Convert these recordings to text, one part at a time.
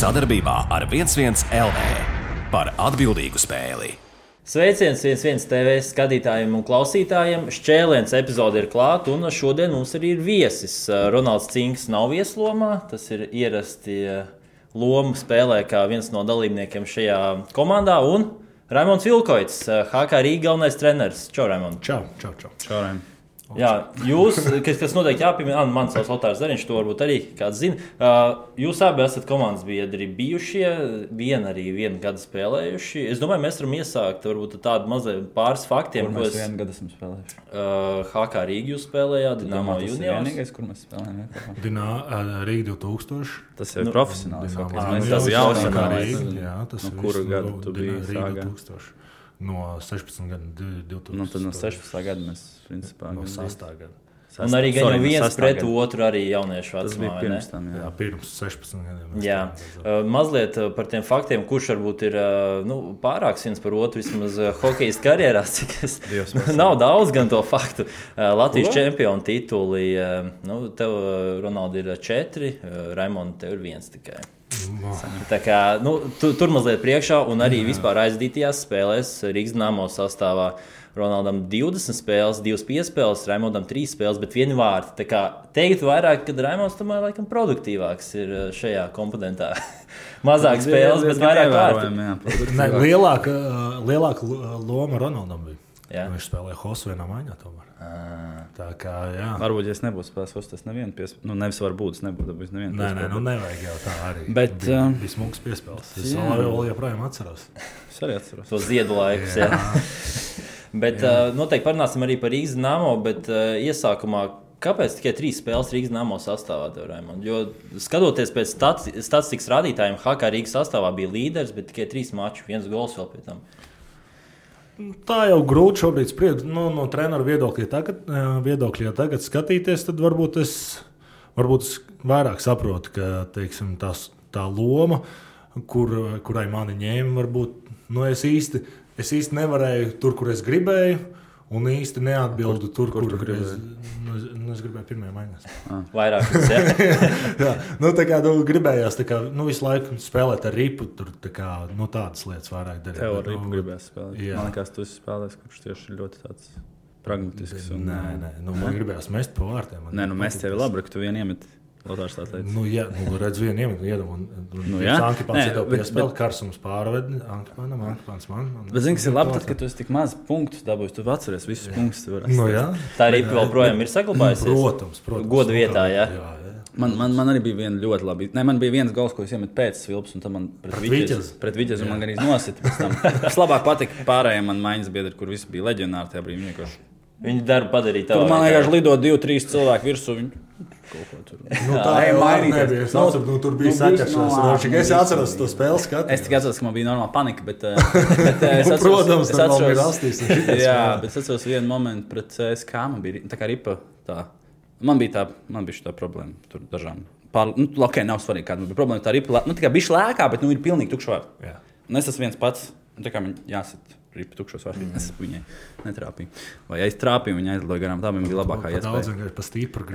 sadarbībā ar 11 LV par atbildīgu spēli. Sveiciens viens viens TV skatītājiem un klausītājiem. Šķēliens epizode ir klāta, un šodien mums arī ir viesis. Ronalds Cinks nav vieslomā, tas ir ierasti lomu spēlē kā viens no dalībniekiem šajā komandā. Un Raimons Vilkoits, HK Rīga galvenais treneris. Čau, Raimond! Čau, čau, čau. čau Raim. Jā, jūs, kas, kas noteikti jāpiemina, man sauc Lotārs Zariņš, to varbūt arī kāds zina. Uh, jūs abi esat komandas biedri bijušie, viena arī vienu gadu spēlējuši. Es domāju, mēs varam iesākt varbūt tādu mazliet pāris faktiem, ko es vienu gadu esmu spēlējuši. Uh, HK Rīga jūs spēlējāt. Tas ir vienīgais, kur mēs spēlējām. Dinā, uh, Rīga 2000. Tas ir nu, profesionāls. Tas ir jaunākais. Jā, tas ir. Kuru gadu tu biji? Rīga 2000 no 16 gadiem, 2000. Nu, tad no 16 gada mēs principā no 6. gada. Sastā, un arī gan viens pret gada. otru, arī jauniešu vecumā. Pirms tam, jā. jā, pirms 16 gadiem. Jā, uh, mazliet par tiem faktiem, kurš varbūt ir uh, nu, pārāks viens par otru, vismaz uh, hokeja karjerā, cik es. nav daudz gan to faktu. Uh, Latvijas čempionu tituli, uh, nu, tev, Ronaldi, ir četri, uh, Raimonds, tev ir viens tikai. Kā, nu, tu, tur mazliet priekšā, un arī Jā. vispār aizdītajās spēlēs Rīgas Nāmo sastāvā. Ronaldam 20 spēles, 2 piespēles, Raimondam 3 spēles, bet viena vārta. Tā kā teikt vairāk, ka Raimonds tomēr laikam produktīvāks ir uh, šajā komponentā. Mazāk spēles, bet vairāk vārtu. Lielāka, lielāka loma Ronaldam bija. Jā. Viņš spēlēja Hosu vienā maiņā. Tomēr. Tā kā, jā. Varbūt, ja es nebūtu spēlējis tas nevienu piespēli. Nu, nevis varbūt, es nebūtu dabūjis nevienu. Nē, nē, nu nevajag jau tā arī. Bet, bija, uh, bija smugs piespēles. Es vēl joprojām atceros. Es arī atceros. To ziedu laikus, jā. jā. bet jā. Uh, noteikti parunāsim arī par Rīgas namo, bet uh, iesākumā Kāpēc tikai trīs spēles Rīgas namo sastāvā, Raimond? Jo skatoties pēc statistikas rādītājiem, HK Rīgas sastāvā bija līderis, bet tikai trīs mači, viens gols vēl pie tam. Tā jau grūti šobrīd spriest. Nu, no treneru viedokļa, tagad, viedokļa, ja tagad skatīties, tad varbūt es, varbūt es vairāk saprotu, ka teiksim, tās, tā loma, kur, kurai mani ņēma, varbūt nu, es, īsti, es īsti nevarēju tur, kur es gribēju. Un īsti neatbildu tur, kur, kur, kur es, nu, nu, es gribēju pirmajā maiņā. Ah. Vairāk, jā. jā, nu, tā kā nu, gribējās kā, nu, visu laiku spēlēt ar ripu, tur tā kā, nu, tādas lietas vairāk darīt. Tev ar ripu nu, gribēs spēlēt. Jā. Man liekas, tu esi spēlējis, kurš tieši ļoti tāds pragmatisks. Un, nē, nē, nu, man gribējās mest pa vārtiem. Nē, nu, mest tev ir labi, ka tu vien iemet. Lotārs tā teica. Nu, jā, nu, redz, vienu iemeslu iedod. Un, un, nu, jā, Ankipāns ir tev piespēlē, karsums pārved, Ankipānam, Ankipāns man. man bet, zini, kas ir labi, tad, kad tu esi tik maz punktus dabūjis, tu atceries visus jā. punktus. Nu, jā. Tā arī joprojām ir saglabājusies. Protams, protams. Goda vietā, jā. jā, jā. Man, man, man arī bija viena ļoti laba. Nē, man bija viens gals, ko es iemetu pēc svilpas, un tam man pret viķezu man arī nosita. Tas labāk patika pārējiem man maiņas biedri, kur visi bija leģionāri tajā brīdī. Viņi darbu padarīja tādu. Man vienkārši lido divi, trīs cilvēki virsū. Viņi kaut ko tur. Nu, tā jau nebija. Es atceros, nu, tur bija saķeršanās. No, es atceros to spēles skatu. Es tikai atceros, ka man bija normāla panika, bet, eh, bet eh, es atceros, Protams, es atceros, ir astīs. Jā, bet es atceros vienu momentu pret CSK, man bija tā kā ripa tā. Man bija tā, man bija tā problēma tur dažām. Pār, nu, ok, nav svarīgi, kāda bija problēma. Tā ripa, nu, tikai bija lēkā, bet nu ir pilnīgi tukšvārds. Un es esmu viens pats, tā kā man jāsit ripa tukšos vārtus. Mm. Netrāpīju. Vai es trāpīju, viņa aizlidoja garām. Tā bija labākā iespēja.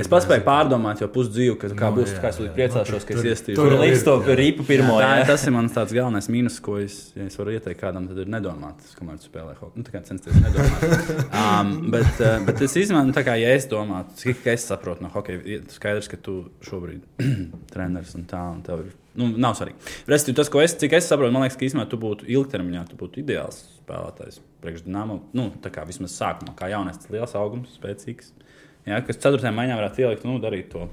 Es paspēju pārdomāt, jo pusdzīvu, ka kā no, būs, jā, kā es priecāšos, ka es iestīju. Tur līdz to ripu pirmo. Jā, jā. Tas ir mans tāds galvenais mīnus, ko es, ja es varu ieteikt kādam, tad ir nedomāt, kamēr tu spēlē hokeju. Nu, tā kā censties nedomāt. um, bet, uh, bet es izmantoju, tā kā ja es domātu, cik es saprotu no hokeja, skaidrs, ka tu šobrīd treneris un tā, un tev ir nu, nav svarīgi. Respektīvi, tas, ko es, cik es saprotu, man liekas, ka īstenībā tu būtu ilgtermiņā, tu būtu ideāls spēlētājs. Priekšdināmā, nu, tā kā vismaz sākumā, kā jaunais, tas liels augums, spēcīgs. Jā, kas 4. maijā varētu ielikt, nu, darīt to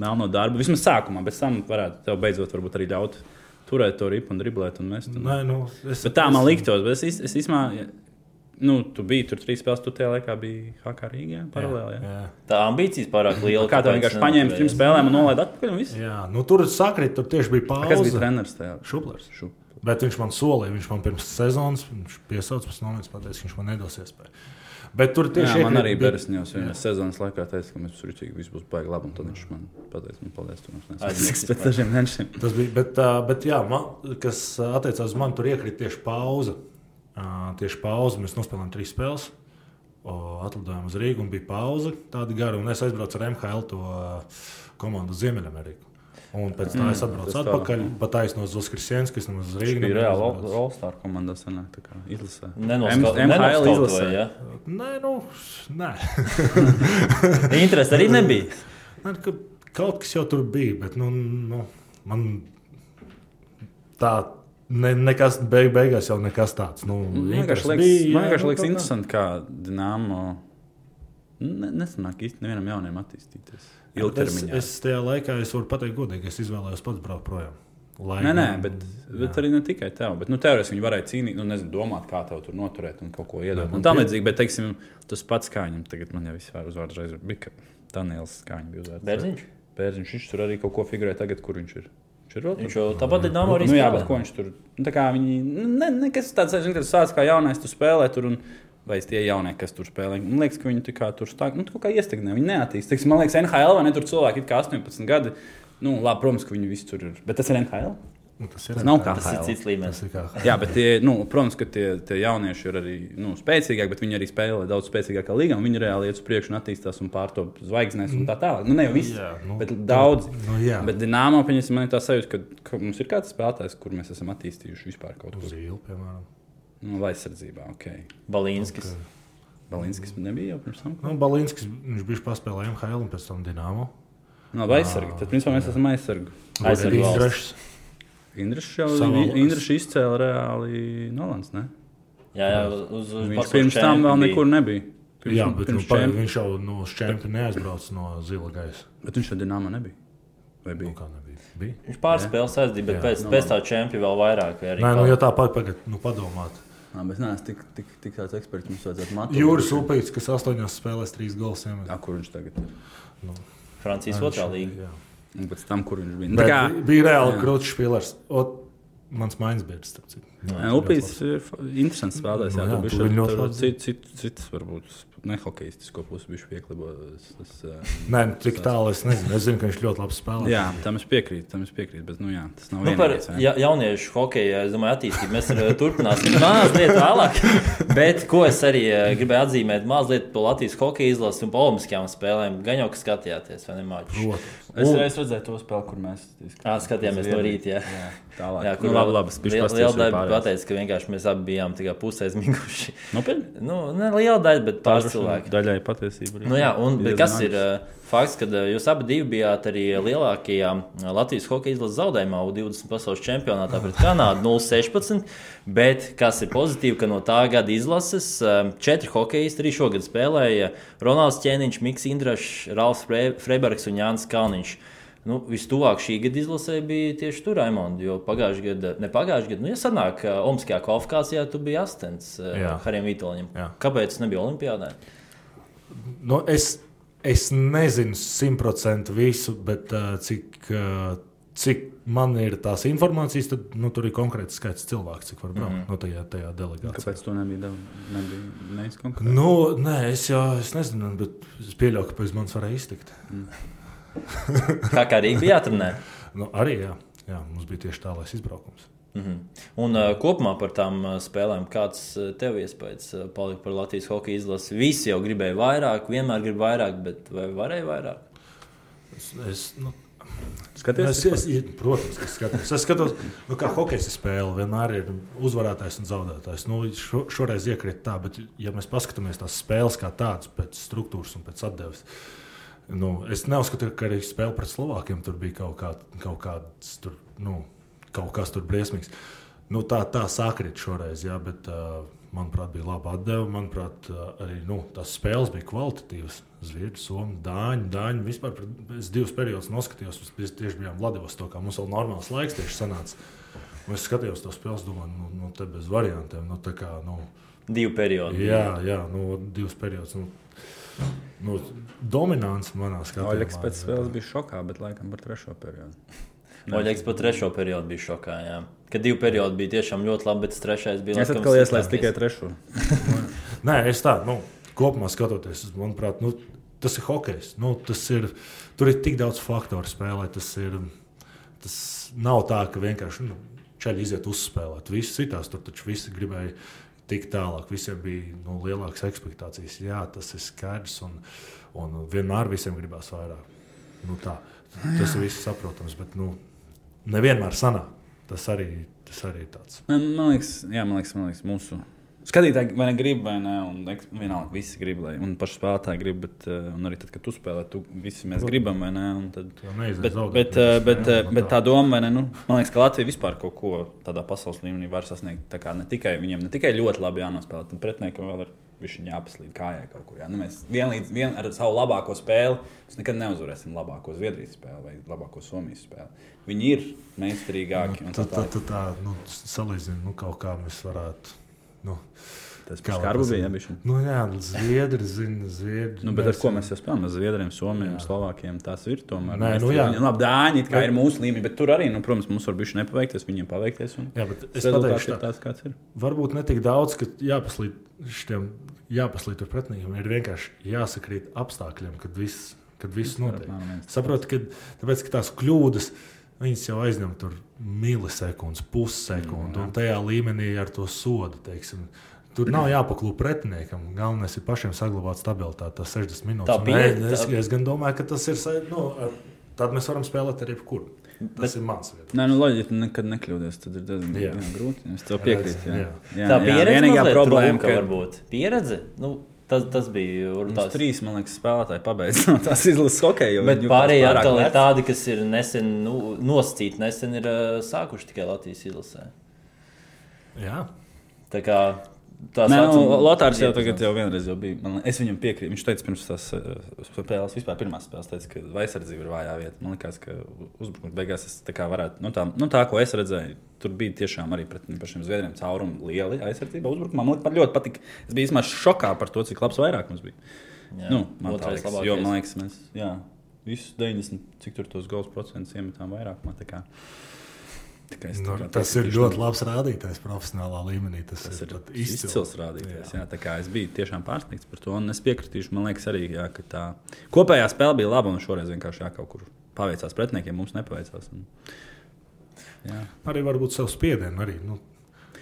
melno darbu. Vismaz sākumā, bet tam varētu tev beidzot varbūt arī ļaut turēt to ripu un driblēt un mest. Un... Nē, nu, es, bet tā man liktos, bet es, es īstenībā Nu, tu biji tur trīs spēles, tu tajā laikā biji Hakā Rīgā paralēli. Jā. Jā. Tā ambīcijas pārāk liela. Kā tu vienkārši paņēmi trim spēlēm un nolaidi atpakaļ? Un viss? jā, nu, tur sakrit, tur tieši bija pauze. Kas bija treneris tajā? Šuplers. Šuplers. Bet viņš man solīja, viņš man pirms sezonas piesauca, pēc tam pateica, ka viņš man nedos iespēju. Bet tur tieši jā, man arī bija Beresņos. Viņa sezonas laikā teica, ka mēs tur rītīgi viss būs baigi labi. Tad viņš man pateica, man paldies. Tur mums nesatiks pēc dažiem mēnešiem. Tas bija, bet, bet jā, man, kas attiecās uz mani, tur iekrīt tieši pauze. Tieši pauze mēs nospēlējām trīs spēles. Atlidojām uz Rīgu un bija pauze tāda gara. Un es aizbraucu ar MHL to komandu Ziemeļameriku. Un pēc tam es atbraucu atpakaļ, pat taisno uz Kristians, kas nemaz uz Rīgas bija reāli neaizbraucis. All-Star komandā, sanāk, tā kā izlasē. Nenoskautoja, izlasē. ja? Nē, nu, nē. Interesi arī nebija. Nē, ka Kaut kas jau tur bija, bet nu, nu, man tā ne, nekas, beig, beigās jau nekas tāds. Nu, Man vienkārši liekas, bija, man jā, vienkārši nu, liekas interesanti, kā Dienāmo ne, nesanāk īsti nevienam jaunam attīstīties. Es, Ilgtermiņā. es tajā laikā es varu pateikt, godīgi, es izvēlējos pats braukt projām. Lai Nē, nē, bet, bet arī ne tikai tev. Bet, nu, teorētiski viņi varēja cīnīt, nu, nezinu, domāt, kā tev tur noturēt un ko iedot. Tā pie- līdzīgi, bet, teiksim, tas pats kā viņam tagad, man jau vispār uzvārds reiz bija, ka Daniels Kāņš bija uzvārds. Bērziņš? Bērziņš, viņš tur arī kaut ko figurē tagad, kur viņš ir. Viņš ir vēl jau tāpat ir arī. Nu, jā, bet ko viņš tur? Nu, tā kā viņi, ne, nekas tāds, zini, kas sāc kā jaunais, tu spēlē tur. Un, Vai tie jaunie, kas tur spēlē? Man liekas, ka viņi tur stāv, nu, kaut kā iestagnē. Viņi neattīstās. Man liekas, NHL vai ne tur cilvēki, kā 18 gadi. Nu, labi, protams, ka viņi visi tur ir. Bet tas ir NHL. Nu, tas ir Tas nav kā Tas ir cits līmenis. Ir kā Jā, bet tie, nu, protams, ka tie, tie jaunieši ir arī nu, spēcīgāki, bet viņi arī spēlē daudz spēcīgākā līnijā. Viņi reāli iet uz priekšu un attīstās un pārtop zvaigznēs un tā tālāk. Nu, ne jau visi, Jā, nu, bet daudz. Nu, jā, Bet Dienāmo pieņemsim, man ir tā sajūta, ka, ka mums ir kāds spēlētājs, kur mēs esam attīstījuši vispār kaut ko uz īlu, piemēram. Nu, aizsardzībā. Okay. Balīnskis. Balinskis nebija jau pirms tam. Nu, Balinskis, viņš bija paspēlējis MHL un pēc tam Dienāmo. No aizsargi. Tad, principā, mēs esam aizsargi. Aizsargu valsts. Indrašs. Indrišs jau Indrišs izcēla reāli Nolans. Ne? Jā, jā, uz, uz Viņš pirms tam vēl nekur nebija. Pirms, Jā, bet nu, čemp- viņš jau no šķēmta neaizbrauca no zila gaisa. bet viņš jau Dienāmo nebija. Vai Nu, bija? kā nebija? Bija? Viņš pāris spēles aizdīja, bet Jā. pēc, Nu, pēc tā čempiona vēl vairāk. vai Nē, nu, ja tā pat pagad, nu, padomāt. Bet nē, es tik, tik, tik tāds eksperts mums vajadzētu matīt. Jūras upīts, kas astoņās spēlēs trīs gols. Jā, kur viņš tagad ir? Francijas otrā līga. Jā. Un pēc tam, kur viņš bija. Nu, tā kā bija- reāli grūts spēlēs. Mans maiņas biedrs, starp citu. Upīts ir interesants spēlētājs. Jā, Nu, jā, jā, tu viņu ļoti labi cits, cits, cits, varbūt nehokeistisko pusi bija pieklibo. Tas, uh, Nē, nu, tik tālu es nezinu. Es zinu, ka viņš ļoti labi spēlē. jā, tam es piekrītu, tam es piekrītu, bet nu, jā, tas nav Nu, par vienīgais. jā. ja, jauniešu hokeju, es domāju, attīstību mēs arī turpināsim mazliet vēlāk. Bet ko es arī eh, gribēju atzīmēt, mazliet par Latvijas hokeja izlasi un par olimpiskajām spēlēm. Gan jau, ka skatījāties, vai ne? Māķis? Es Un- reiz redzēju to spēli, kur mēs Ā, skatījāmies no rīta, jā. jā tālāk. Jā, nu, labi, labi, liela, liela daļa pateica, ka vienkārši mēs abi bijām tikai pusē zmiguši. Nopietni? Nu, ne liela daļa, bet pāris cilvēki. Daļai patiesība. Nu, jā, un, kas ir uh, fakts, ka uh, jūs abi bijāt arī lielākajā uh, Latvijas hokeja izlases zaudējumā U20 pasaules čempionātā pret Kanādu 0-16. Bet kas ir pozitīvi, ka no tā gada izlases um, četri hokeisti arī šogad spēlēja Ronalds Čēniņš, Miks Indrašs, Ralfs Fre- Freibergs un Jānis Kalniņš. Nu, Vistuvāk šī gada izlasē bija tieši tur, Raimond. Jo pagājušajā gadā, ne pagājušajā gadā, nu, ja sanāk, ka Olimpiskajā kvalifikācijā tu biji astens. Harijam Vitoļņam. Jā. Kāpēc nebija Olimpijādē? Nu, es, es nezinu simtprocentīgi visu, bet uh, cik, uh, cik man ir tās informācijas, tad nu, tur ir konkrēts skaits cilvēku, cik var braukt mm -hmm. no tajā, tajā delegācijā. Kāpēc to nebija? neizkonkrēti? Nu, nē, es jau es nezinu, bet es pieļauju, ka pēc manis varēja iztikt. Kā kā Rīga bija jāatrenē? Nu, arī jā, jā, mums bija tieši tālais izbraukums. Mhm. Un uh, kopumā par tām uh, spēlēm, kāds uh, tev iespējas uh, palika par Latvijas hokeja izlasi? Visi jau gribēja vairāk, vienmēr grib vairāk, bet vai varēja vairāk? Es, es, nu, Skaties, es, es, protams, ka es skatos. Es skatos, nu, kā hokeja spēle vienmēr ir uzvarētājs un zaudētājs. Nu, šo, šoreiz iekrīt tā, bet, ja mēs paskatāmies tās spēles kā tādas, pēc struktūras un pēc atdeves, nu, es neuzskatu, ka arī spēle pret Slovākiem tur bija kaut, kā, kaut kāds tur. Nu, Kaut kas tur briesmīgs. Nu, tā tā sākrīt šoreiz, jā, bet, manuprāt, bija laba atdeve. Manuprāt, arī nu, tās spēles bija kvalitatīvas. Zviedri, Somija, Dāņi, Dāņi. Vispār es divus periodus noskatījos. Mēs tieši bijām Vladivostokā. Mums vēl normāls laiks tieši sanāca. Es skatījos tos spēles, domāju, nu, nu te bez variantiem. Nu, tā kā, nu, Divu periodu. jā, jā, nu, divus periodus. Nu, nu, dominants manā skatījumā. Oļegs pēc spēles bija šokā, bet laikam par trešo periodu. Oļegs pat trešo periodu bija šokā. Jā. Kad divi periodi bija tiešām ļoti labi, bet trešais bija Es atkal ieslēdzu tikai trešo. Nē, es tā, nu, kopumā skatoties, manuprāt, nu, tas ir hokejs. Nu, tas ir, tur ir tik daudz faktoru spēlē. Tas, ir, tas nav tā, ka vienkārši nu, čaļi iziet uzspēlēt. Visi citās tur taču visi gribēja tikt tālāk. Visiem bija nu, lielākas expectācijas. Jā, tas ir skaidrs. Un, un vienmēr visiem gribās vairāk. Nu, tā. tas ir viss saprotams, bet nu, nevienmēr sanāk. Tas arī, tas arī ir tāds. Man, man liekas, jā, man liekas, man liekas mūsu Skatītāji vai ne grib, vai ne? Un vienalga, visi grib, lai, un paši spēlētāji grib, bet uh, arī tad, kad tu spēlē, tu visi mēs gribam, vai ne? Tad, bet, zaudēt, bet, uh, bet, uh, bet tā doma, vai ne? Nu, man liekas, ka Latvija vispār kaut ko tādā pasaules līmenī var sasniegt. Tā kā ne tikai viņiem, ne tikai ļoti labi jānospēlē, bet pretiniekam vēl ir. Viņš ir jāpaslīd kājā kaut kur. Jā. Nu, mēs vienlīdz vien ar savu labāko spēli nekad neuzvarēsim labāko Zviedrijas spēli vai labāko Somijas spēli. Viņi ir meistarīgāki. Nu, tā, tā, tā, tā nu, salīdzina, nu, kaut kā mēs varētu Nu, Tas kā skarbu bija. Ja, nu, jā, zviedri zina, zviedri. Nu, bet ar ko mēs jau spēlējam? Ar zviedriem, somiem, jā. slovākiem. Tas ir tomēr. Nē, nu, jā, nu, labi, dāņi kā ir mūsu līmenī, bet tur arī, nu, protams, mums var būt nepaveikties, viņiem paveikties. Un... Jā, bet es pateikšu, tā, tāds, kāds ir. Varbūt ne tik daudz, ka jāpaslīd šiem, jāpaslīd tur pretiniekiem. Ir vienkārši jāsakrīt apstākļiem, kad viss, kad viss notiek. Saprotu, ka, tāpēc, ka tās kļūdas. Viņas jau aizņem tur milisekundes, pussekundi, mm, un tajā līmenī ar to sodu. Teiksim, Tur nav jāpaklūp pretiniekam. Galvenais ir pašiem saglabāt stabilitāti. Tas 60 minūtes. Tā bija. Nē, es, es gan domāju, ka tas ir. Nu, tad mēs varam spēlēt arī jebkur. Tas Bet, ir mans viedoklis. Nē, nu, loģiski, nekad nekļūdies. Tad ir diezgan jā. Jā, grūti. Es tev piekrītu. Jā. Jā. Jā, tā pieredze vienīgā problēma, ka varbūt pieredze. Nu, Tas, tas bija tās trīs, man liekas, spēlētāji pabeigts no tās izlases hokeja. Bet pārējie atkal ir tādi, kas ir nesen nu, nosacīti, nesen ir uh, sākuši tikai Latvijas izlasē. Jā. Tā kā Nē, nu, Lotārs jau tagad jau vienreiz jau bija. Man, es viņam piekrītu. Viņš teica, pirms tās uh, spēles, vispār pirmās spēles, teica, ka aizsardzība ir vājā vieta. Man liekas, ka uzbrukuma beigās es tā kā varētu, nu tā, nu tā, ko es redzēju, tur bija tiešām arī pret pašiem zviedriem caurumi lieli aizsardzība uzbrukumā. Man liekas, ļoti patika. Es biju īstenībā šokā par to, cik labs vairāk mums bija. Jā, nu, man liekas, jo man liekas, mēs jā, visus 90, cik tur tos gols procentus iemetām vairāk. Man, Nu, tas ir ļoti labs rādītājs profesionālā līmenī. Tas, tas ir, ir izcils, izcils rādītājs. Jā. Jā, es biju tiešām pārsteigts par to. Es piekritīšu, man liekas, arī, jā, ka tā kopējā spēle bija laba. Un šoreiz vienkārši jā, kaut kur paveicās pretiniekiem, mums nepaveicās. Un, jā. arī varbūt savu spiedienu. Arī, nu,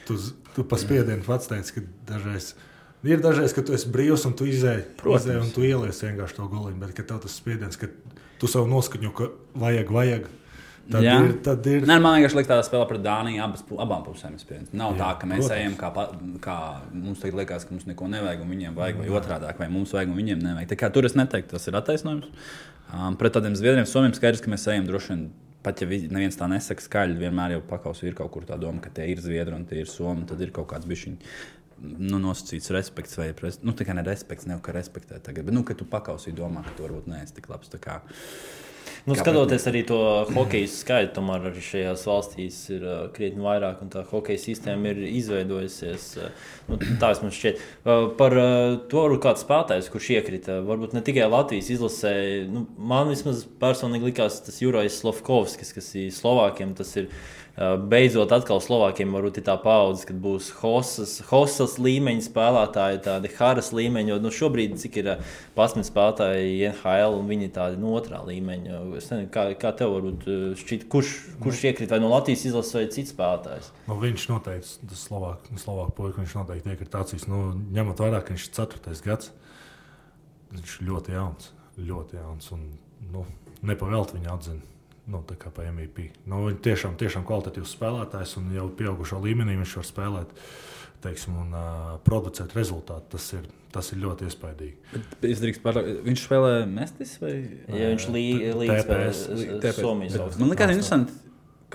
tu, tu pa spiedienu pats teici, ka dažreiz. Ir dažreiz, kad tu esi brīvs un tu izēji, izēji un tu ieliec vienkārši to goliņu, bet tev tas spiediens, ka tu savu noskaņu, ka vajag, vajag. Tad jā. ir, tad ir. Nē, man liekas, ka tā spēlē pret Dāniju abas, abām pusēm. Nav jā, tā, ka mēs protams. ejam kā, kā mums tagad liekas, ka mums neko nevajag un viņiem vajag, vai otrādi, vai mums vajag un viņiem nevajag. Tā kā tur es neteiktu, tas ir attaisnojums. Um, pret tādiem zviedriem, somiem skaidrs, ka mēs ejam droši vien. Pat ja neviens tā nesaka skaļi, vienmēr jau pakausī ir kaut kur tā doma, ka tie ir zviedri un tie ir somi, tad ir kaut kāds bišķiņš nu, nosacīts respekts, vai nu, tā kā ne respekts, ne jau kā respektēt tagad, bet, nu, ka tu pakausī domā, ka tu varbūt neesi tik labs. Nu, skatoties arī to hokeja skaitu, tomēr arī šajās valstīs ir uh, krietni vairāk, un tā hokeja sistēma ir izveidojusies. Uh, nu, tā man šķiet. Uh, par uh, to, kāds spēlētājs, kurš iekrita, varbūt ne tikai Latvijas izlasē, nu, man vismaz personīgi likās tas Jurais Slavkovskis, kas ir Slovākiem. Tas ir Eh, beidzot atkal Slovākiem varbūt ir tā paudze, kad būs Hosas, Hosas līmeņa spēlētāji, tādi Haras līmeņi. Jo nu, šobrīd cik ir 11 eh, spēlētāji NHL un viņi ir tādi no otrā līmeņa. Es nezinu, kā, kā tev varbūt eh, šķiet, kurš, kurš iekrīt vai no Latvijas izlases vai cits spēlētājs? Nu, viņš noteikti, tas Slovāku Slovāk puika, viņš noteikti iekrīt acīs. Nu, ņemot vērā, ka viņš ir 4. gads, viņš ir ļoti jauns, ļoti jauns un nu, nepavēlt viņa atzina nu, pa MVP. Nu, viņš tiešām, tiešām kvalitatīvs spēlētājs un jau pieaugušo līmenī viņš var spēlēt teiksim, un uh, producēt rezultātu. Tas ir, tas ir ļoti iespaidīgi. Par, viņš spēlē Mestis vai ja viņš līdz Somijas? Man liekas, interesanti,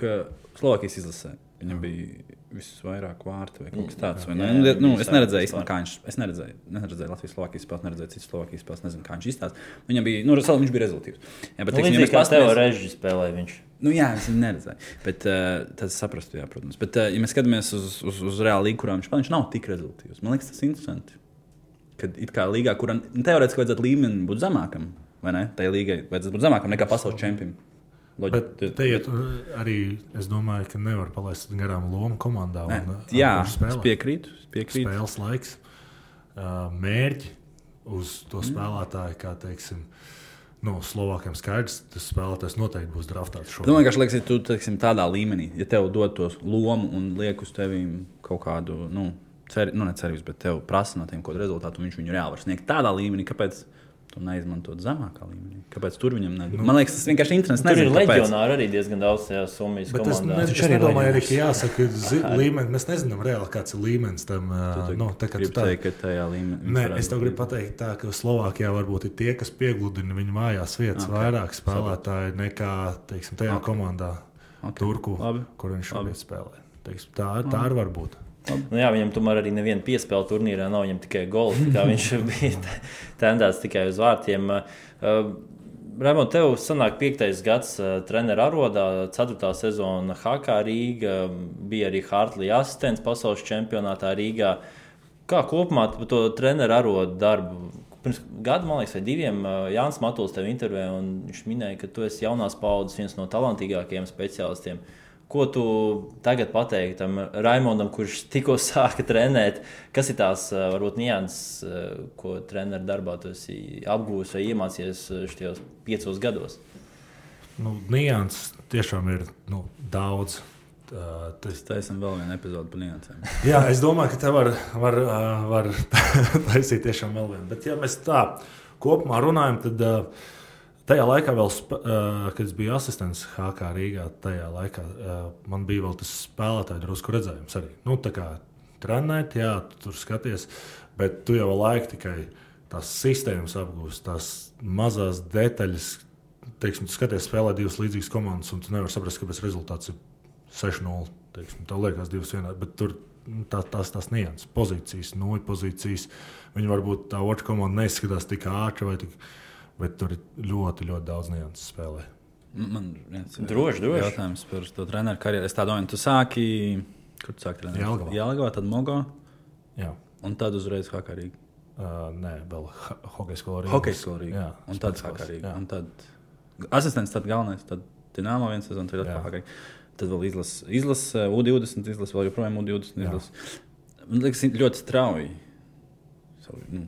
ka Slovākijas izlasē viņam bija visvairāk vārtu vai kaut kas tāds. Jā, jā, jā, nu, es neredzēju, īstenībā, kā viņš. Es neredzēju, neredzēju Latvijas Slovākijas spēles, neredzēju citas Slovākijas spēles. Nezinu, kā viņš izstāsta. Viņam bija, nu, viņš bija rezultāts. Jā, bet, nu, teiksim, kā tev režģi spēlēja viņš. Nu, jā, es neredzēju. Bet uh, tas saprastu, jā, protams. Bet, uh, ja mēs skatāmies uz, uz, uz reālu līgu, kurā viņš spēlē, viņš nav tik rezultāts. Man liekas, tas ir interesanti. Kad it kā līgā, kuram teorētiski vajadzētu līmenim būt zemākam, vai ne? Tai līgai vajadzētu būt zemākam nekā pasaules čempionam. Bet te iet, arī es domāju, ka nevar palaist garām lomu komandā. Un, ne, jā, es piekrītu. piekrītu. Spēles laiks, mērķi uz to mm. spēlētāju, kā teiksim. Nu, Slovākiem skaidrs, tas spēlētājs noteikti būs draftāts šodien. Domāju, ka liekas, ja tu teiksim, tādā līmenī, ja tev dod to lomu un liek uz tevi kaut kādu, nu, cer, nu ne cerības, bet tev prasa no tiem kaut kādu rezultātu, un viņš viņu reāli var sniegt tādā līmenī, kāpēc to neizmantot zemākā līmenī. Kāpēc tur viņam? Nu, Man liekas, tas vienkārši interesants. Tur ir Nezinu, kāpēc. leģionāri arī diezgan daudz tajā Somijas Bet es, komandā. ne, Taču es arī nedomāju, arī, ka jāsaka, ka līmenis. Mēs nezinām reāli, kāds ir līmenis tam. Tu Nu, tā, kā tu tā, teikt, ka tajā līmenī. Nē, es tev gribu pateikt, tā, ka Slovākijā varbūt ir tie, kas piegludina viņu mājās vietas Ok. okay. vairāk spēlētāji nekā teiksim, tajā Ok. okay. komandā, Ok. okay. Turku, Labi. kur viņš šobrīd spēlē. Teiksim, tā, tā arī var būt. Nu, jā, viņam tomēr arī neviena piespēle turnīrā nav. Viņam tikai kā Viņš bija tendēts tikai uz vārtiem. Uh, Ramon, tev sanāk piektais gads uh, treneru arodā, ceturtā sezona Hakā Rīga, bija arī Hartlija asistents pasaules čempionātā Rīgā. Kā kopumā par to treneru arodu darbu? Pirms gada, man liekas, vai diviem uh, Jānis Matuls tev intervējā, un viņš minēja, ka tu esi jaunās paudzes viens no talantīgākajiem speciālistiem. Ko tu tagad pateiktu tam Raimondam, kurš tikko sāka trenēt? Kas ir tās ā, varbūt nianses, ā, ko treneru darbā tu esi apgūlis vai iemācījies ā, šajos piecos gados? Nu, Nianses tiešām ir nu, daudz. Tā, tas, Mēs taisām vēl vienu epizodi par niansēm. Jā, es domāju, ka te var, var, var taisīt tiešām vēl vienu. Bet, ja mēs tā kopumā runājam, tad ā, tajā laikā, vēl, kad es biju asistents HK Rīgā, tajā laikā man bija vēl tas spēlētāju drusku redzējums arī. Nu, tā kā trenēt, jā, tu tur skaties, bet tu jau laiku tikai tās sistēmas apgūst, tās mazās detaļas. Teiksim, tu skaties, spēlē divas līdzīgas komandas, un tu nevari saprast, kāpēc rezultāts ir 6-0. teiksim, Tev liekas, divas vienādas, bet tur nu, tā, tās tās nianses, pozīcijas, nuļu pozīcijas. Viņi varbūt tā otra komanda neizskatās tik ātri, vai tik, bet tur ir ļoti, ļoti daudz nianses spēlē. Man viens Droši, droši. jautājums par to treneru karjeru. Es tā domāju, tu sāki, kur tu sāki trenēt? Jelgavā. Jelgavā, tad Mogo, Jā. un tad uzreiz Hakarīgi. Uh, nē, vēl ha- hokeja skolā arī. Hokeja skolā. Jā, Un tad Hakarīgi. jā. Un tad asistents, tad galvenais, tad Dināmo viens sezonu, tad Jā. atkal Hakarīgi. Tad vēl izlase, izlase U20, izlase vēl joprojām U20. Jā. Izlase. Man liekas, ļoti strauji savu, nu,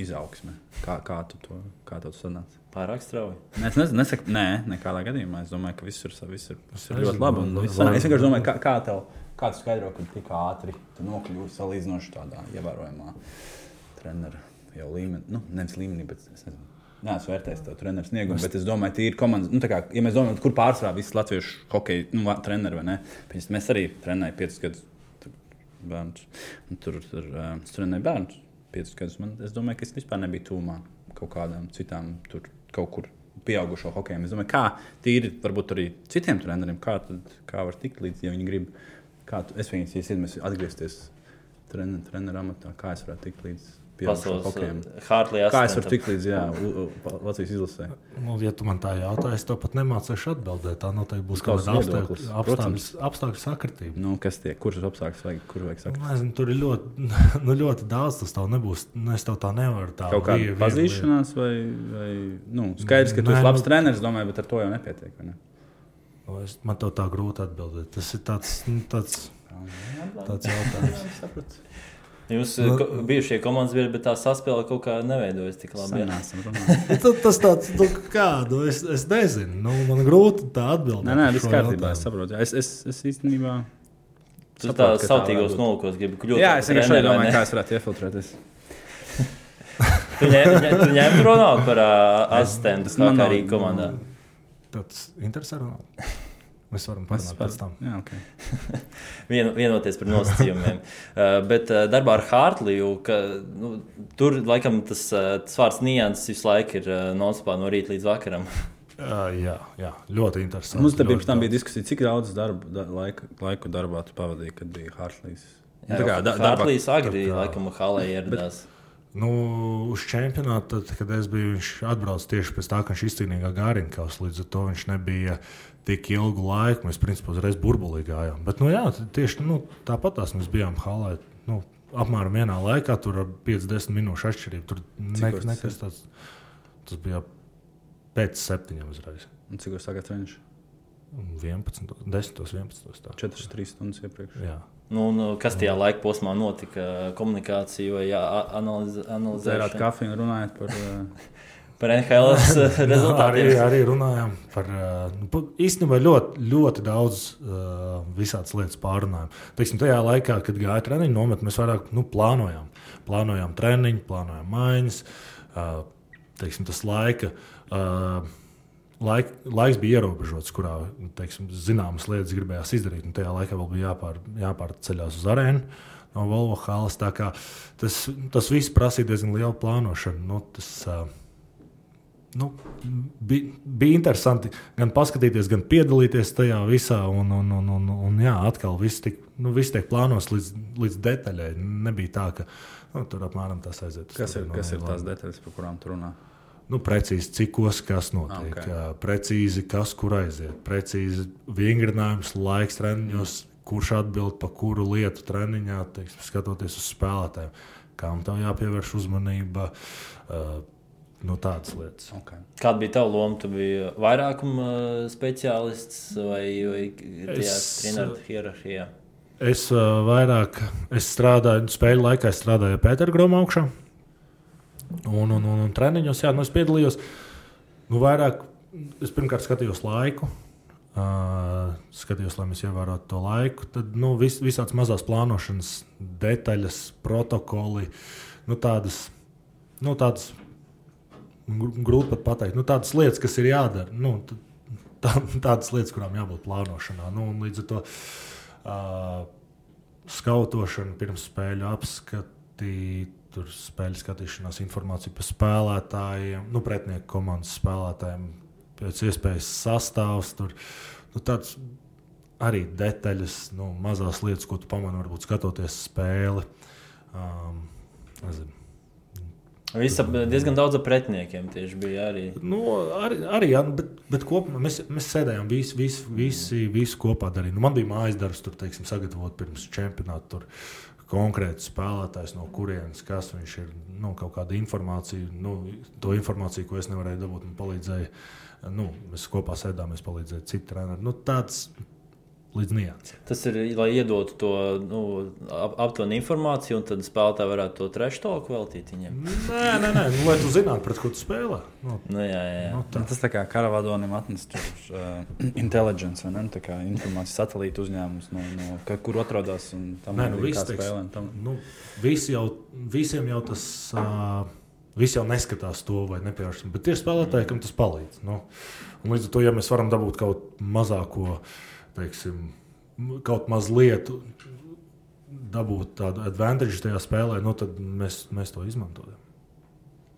izaugsme. Kā, kā tu to, kā tev tas sanāca? Pārāk strauji. Nē, es nezinu, nesaku, nē, nekādā gadījumā. Es domāju, ka viss ir, viss ir, viss ir ļoti labi. viss. Es vienkārši domāju, kā, kā tev kā tu skaidro, ka tik ātri tu nokļūsi salīdzinoši tādā ievērojamā treneru jau līmenī. Nu, nevis līmenī, bet es nezinu. Nē, es vērtēju to treneru sniegumu, bet es domāju, ka ir komandas. Nu, tā kā, ja mēs domājam, kur pārsvarā visi latviešu hokeja nu, treneri, vai ne? Piemēram, mēs arī trenējam piecus gadus bērnus. Un Tur, tur uh, es trenēju bērnus piecus gadus. Man, es domāju, ka es vispār nebiju tūmā kaut kādām citām tur kaut kur. Pieaugušo hokeju. Es domāju, kā tīri varbūt arī citiem treneriem, kā, tad, kā var tikt līdz, ja viņi grib. Kā tu, es viņus iesaistīju, atgriezties trener, treneru amatā, kā es varētu tikt līdz Pasaules hokejam. Hartlija Kā es varu tikt līdz jā, Latvijas izlasē? Nu, ja tu man tā jautā, es to pat nemācīšu atbildēt. Tā noteikti būs kaut kāda protams. apstākļu, apstākļu sakritība. Nu, kas tie, kurus apstākļus vajag, kur vajag sakot? Nezinu, tur ir ļoti, nu, ļoti daudz. Tas tev nebūs. Nu, es tev tā nevaru. Tā Kaut kāda vie- vie- pazīšanās, vai, vai nu, skaidrs, ka tu esi labs nu- treneris, domāju, bet ar to jau nepietiek. Ne? Nu, es- Man to tā grūti atbildēt. Tas ir tāds, nu, tāds, tāds jautājums. Jūs Nu- ko, bijušie komandas biedri, bet tā saspēle kaut kā neveidojas tik labi. Tas, tāds, nu, kā, nu, es, es nezinu. Nu, man grūti tā atbildēt. Nē, nē, viss kārtībā. Es saprotu. Es, es, es īstenībā. Tu tā sautīgos nolūkos gribi kļūt. Jā, es vienkārši domāju, kā es varētu iefiltrēties. Tu ņem- ņem- tu ņem Ronaldu par uh, asistentu nav- Hakarī komandā. Tas interesē. runāt? Mēs varam parunāt pēc tam. Jā, okay. Vien, vienoties par nosacījumiem. uh, bet uh, darbā ar Hartliju, ka, nu, tur laikam tas, uh, tas vārds nianses visu laiku ir uh, nonspā no rīta līdz vakaram. Uh, jā, jā, ļoti interesanti. Mums te pirms tam bija daudz. diskusija, cik daudz darba, da, laika, laiku darbā tu pavadīji, kad bija Hartlīs. Jā, Tā kā da- Hartlīs agri, tā- laikam, Halē ieradās. Nu, uz čempionāta, tad, kad es biju, viņš atbrauca tieši pēc tā, ka viņš izcīnīja Gārinkaus. Līdz ar to viņš nebija tik ilgu laiku. Mēs, principā, uzreiz burbulī gājām. Bet, nu, jā, tieši nu, tāpat tās mēs bijām halē. Nu, apmēram vienā laikā, tur ar 50 minūšu atšķirību. Tur ne, tas nekas tāds. Tas bija pēc septiņiem uzreiz. Un cik jūs sākāt treniņš? 11, 10, 11. Tā. 4-3 stundas iepriekš. Jā. Nu, nu, kas tajā laika posmā notika? Komunikācija vai analiz, Dzērāt analizēšana kafiju un runājāt par. Par NHL Nu, arī, rezultātiem? arī runājām par uh, nu, īstenībā ļoti, ļoti daudz uh, visādas lietas pārunājām. Teiksim, tajā laikā, kad gāja treniņu nometnē, mēs vairāk nu, plānojām. Plānojām treniņu, plānojām maiņas. Teiksim, tas laika. Laik, laiks bija ierobežots, kurā teiksim, zināmas lietas gribējās izdarīt. Tajā laikā vēl bija jāpār, jāpārceļās uz arēnu no Volvo halas. Tas, tas viss prasīja diezgan lielu plānošanu. Nu, tas, uh, nu, bija, bija interesanti gan paskatīties, gan piedalīties tajā visā. Un, un, un, un, un jā, atkal viss, tik, nu, viss tiek plānots līdz, līdz detaļai. Nebija tā, ka nu, tur apmēram tas aiziet. Kas ir, kas ir tās detaļas, par kurām tu runā? Nu, precīzi, cikos kas notiek, okay. jā, precīzi, kas kur aiziet, precīzi vingrinājums, laiks treniņos, kurš atbild par kuru lietu treniņā, teiksim, skatoties uz spēlētājiem, kam tam jāpievērš uzmanība. Uh, nu, tādas lietas. Okay. Kāda bija tava loma? Tu biji vairākuma speciālists vai, vai tajā treniņu hierarhijā? Es uh, vairāk es strādāju, spēļu laikā es strādāju Pētera Groma augšā. Un, un, un, un treniņos, jā, nu, es piedalījos. Nu, vairāk, es pirmkārt skatījos laiku. Uh, skatījos, lai mēs ievērotu to laiku. Tad nu, vis, visādas mazās plānošanas detaļas, protokoli, nu, tādas, nu, tādas grūti pat pateikt. Nu, tādas lietas, kas ir jādara, nu, tā, tādas lietas, kurām jābūt plānošanā. Nu, līdz ar to uh, skautošana, pirms spēļu apskati, tur spēļu skatīšanās, informācija par spēlētājiem, nu, pretinieku komandas spēlētājiem, pēc iespējas sastāvs. Tur, nu, tāds, arī detaļas, nu, mazas lietas, ko tu pamani, varbūt skatoties spēli. Um, nezinu, Visa, diezgan daudz pretiniekiem tieši bija arī. Nu, arī, arī jā, bet, bet kopumā mēs, mēs sēdējām visi, visi, visi, visi kopā. Darīja. Nu, man bija mājas darbs, tur, teiksim, sagatavot pirms čempionāta. Tur konkrēti spēlētājs, no kurienes kas viņš ir. Nu, kaut kāda informācija, nu, to informāciju, ko es nevarēju dabūt, man palīdzēja. Nu, mēs kopā sēdām, mēs palīdzējām citu treneru. Nu, tāds, līdz niansēm. Tas ir, lai iedotu to nu, ap, aptuvenu informāciju, un tad spēlētāji varētu to trešo talku veltīt viņiem. Nē, nē, nē nu, lai tu zinātu, pret ko tu spēlē. Nu, nu, jā, jā, jā. Nu, tā. Nu, tas tā kā Karavadonim atnest uz uh, intelligence, vai ne? Tā kā informācijas satelīta uzņēmums, no, no, kur atrodas un tam nē, nu, viss, spēlēm. Tam... Nu, visi jau, visiem jau tas. Uh, Visi jau neskatās to vai nepievēršam, bet ir spēlētāji, kam tas palīdz. Nu, līdz ar to, ja mēs varam dabūt kaut mazāko uh, teiksim, kaut mazliet dabūt tādu advantage tajā spēlē, nu, tad mēs, mēs to izmantojam.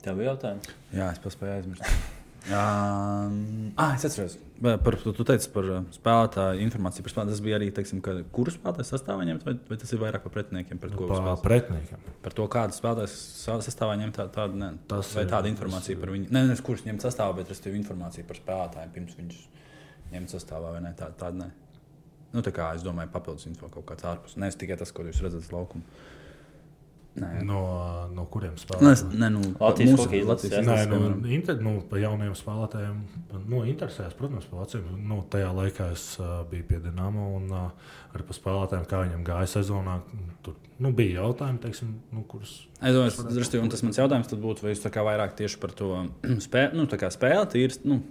Tev bija jautājums? Jā, es paspēju aizmirst. Um, ah, es atceros, par to tu teici par spēlētāju informāciju. Par spēlētāju. Tas bija arī, teiksim, ka, kuru spēlētāju sastāvā ņemt, vai, vai tas ir vairāk par pretiniekiem? Par, nu, par pretiniekiem. Par to, kādu spēlētāju sastāvā ņemt, tā, tādu, ne, tas vai tāda informācija tas, par viņu. Nē, ne, kurus ņemt sastāvā, bet tas ir informācija par spēlētājiem pirms viņus ņemt sastāvā vai ne. Tāda, tāda ne. Nu, tā kā es domāju, papildus info kaut kāds ārpus. Ne tikai tas, ko jūs redzat uz laukuma. Nē. No, no kuriem spēlētājiem? Nē, nu, Latvijas mūsu, Latvijas, Latvijas, nē, nu, inter, nu, par jauniem spēlētājiem. Nu, interesēs, protams, par veciem. Nu, tajā laikā es uh, biju pie Dienāmo un uh, arī par spēlētājiem, kā viņiem gāja sezonā. Tur nu, bija jautājumi, teiksim, nu, kurus. Es domāju, tas mans jautājums būtu, vai jūs vairāk tieši par to spēli, nu, spēli tīri. Nu,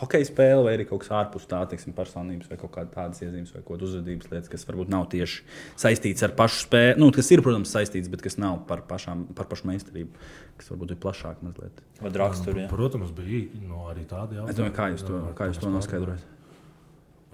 hokeja spēle, vai arī kaut kas ārpus tā, teiksim, personības vai kaut kādas iezīmes vai kaut kādas uzvedības lietas, kas varbūt nav tieši saistītas ar pašu spēli. Nu, kas ir, protams, saistīts, bet kas nav par, pašām, par pašu meistarību, kas varbūt ir plašāk mazliet. Vai raksturā? Nu, protams, bija no nu, arī tādi jautājumi. Es domāju, kā jūs to, kā jūs to noskaidrojat?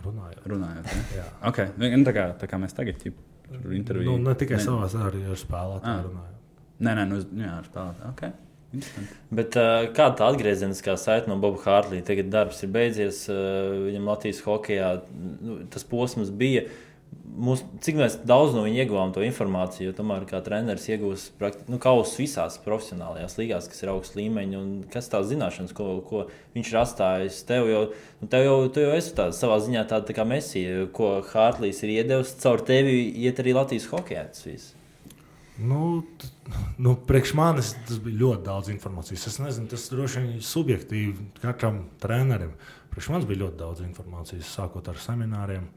Runājot. Runājot ja? okay. nu, tā, kā, tā kā mēs tagad tur intervijā. Nu, ne tikai savā, arī ar spēlētāju ah. runājot. Nē, nē, nu, jā, ar spēlētāju. Okay. Bet, uh, kāda tā atgriezeniskā saite no Boba Hārlīja? Tagad darbs ir beidzies, uh, viņam Latvijas hokeja nu, tas posms bija. Mūs, cik daudz no viņa ieguvām to informāciju, jo tomēr kā treneris iegūst nu, kausus visās profesionālajās līgās, kas ir augsts līmeņa, un kas tās zināšanas, ko, ko viņš ir atstājis. Tev jau, nu, tev jau, tu jau esi tāds, savā ziņā tāda tā kā mesija, ko Hārlīs ir iedevis, caur tevi iet arī Latvijas hokeja. Nu, nu, priekš manis tas bija ļoti daudz informācijas. Es nezinu, tas droši vien ir subjektīvi katram trenerim. Priekš manis bija ļoti daudz informācijas, sākot ar semināriem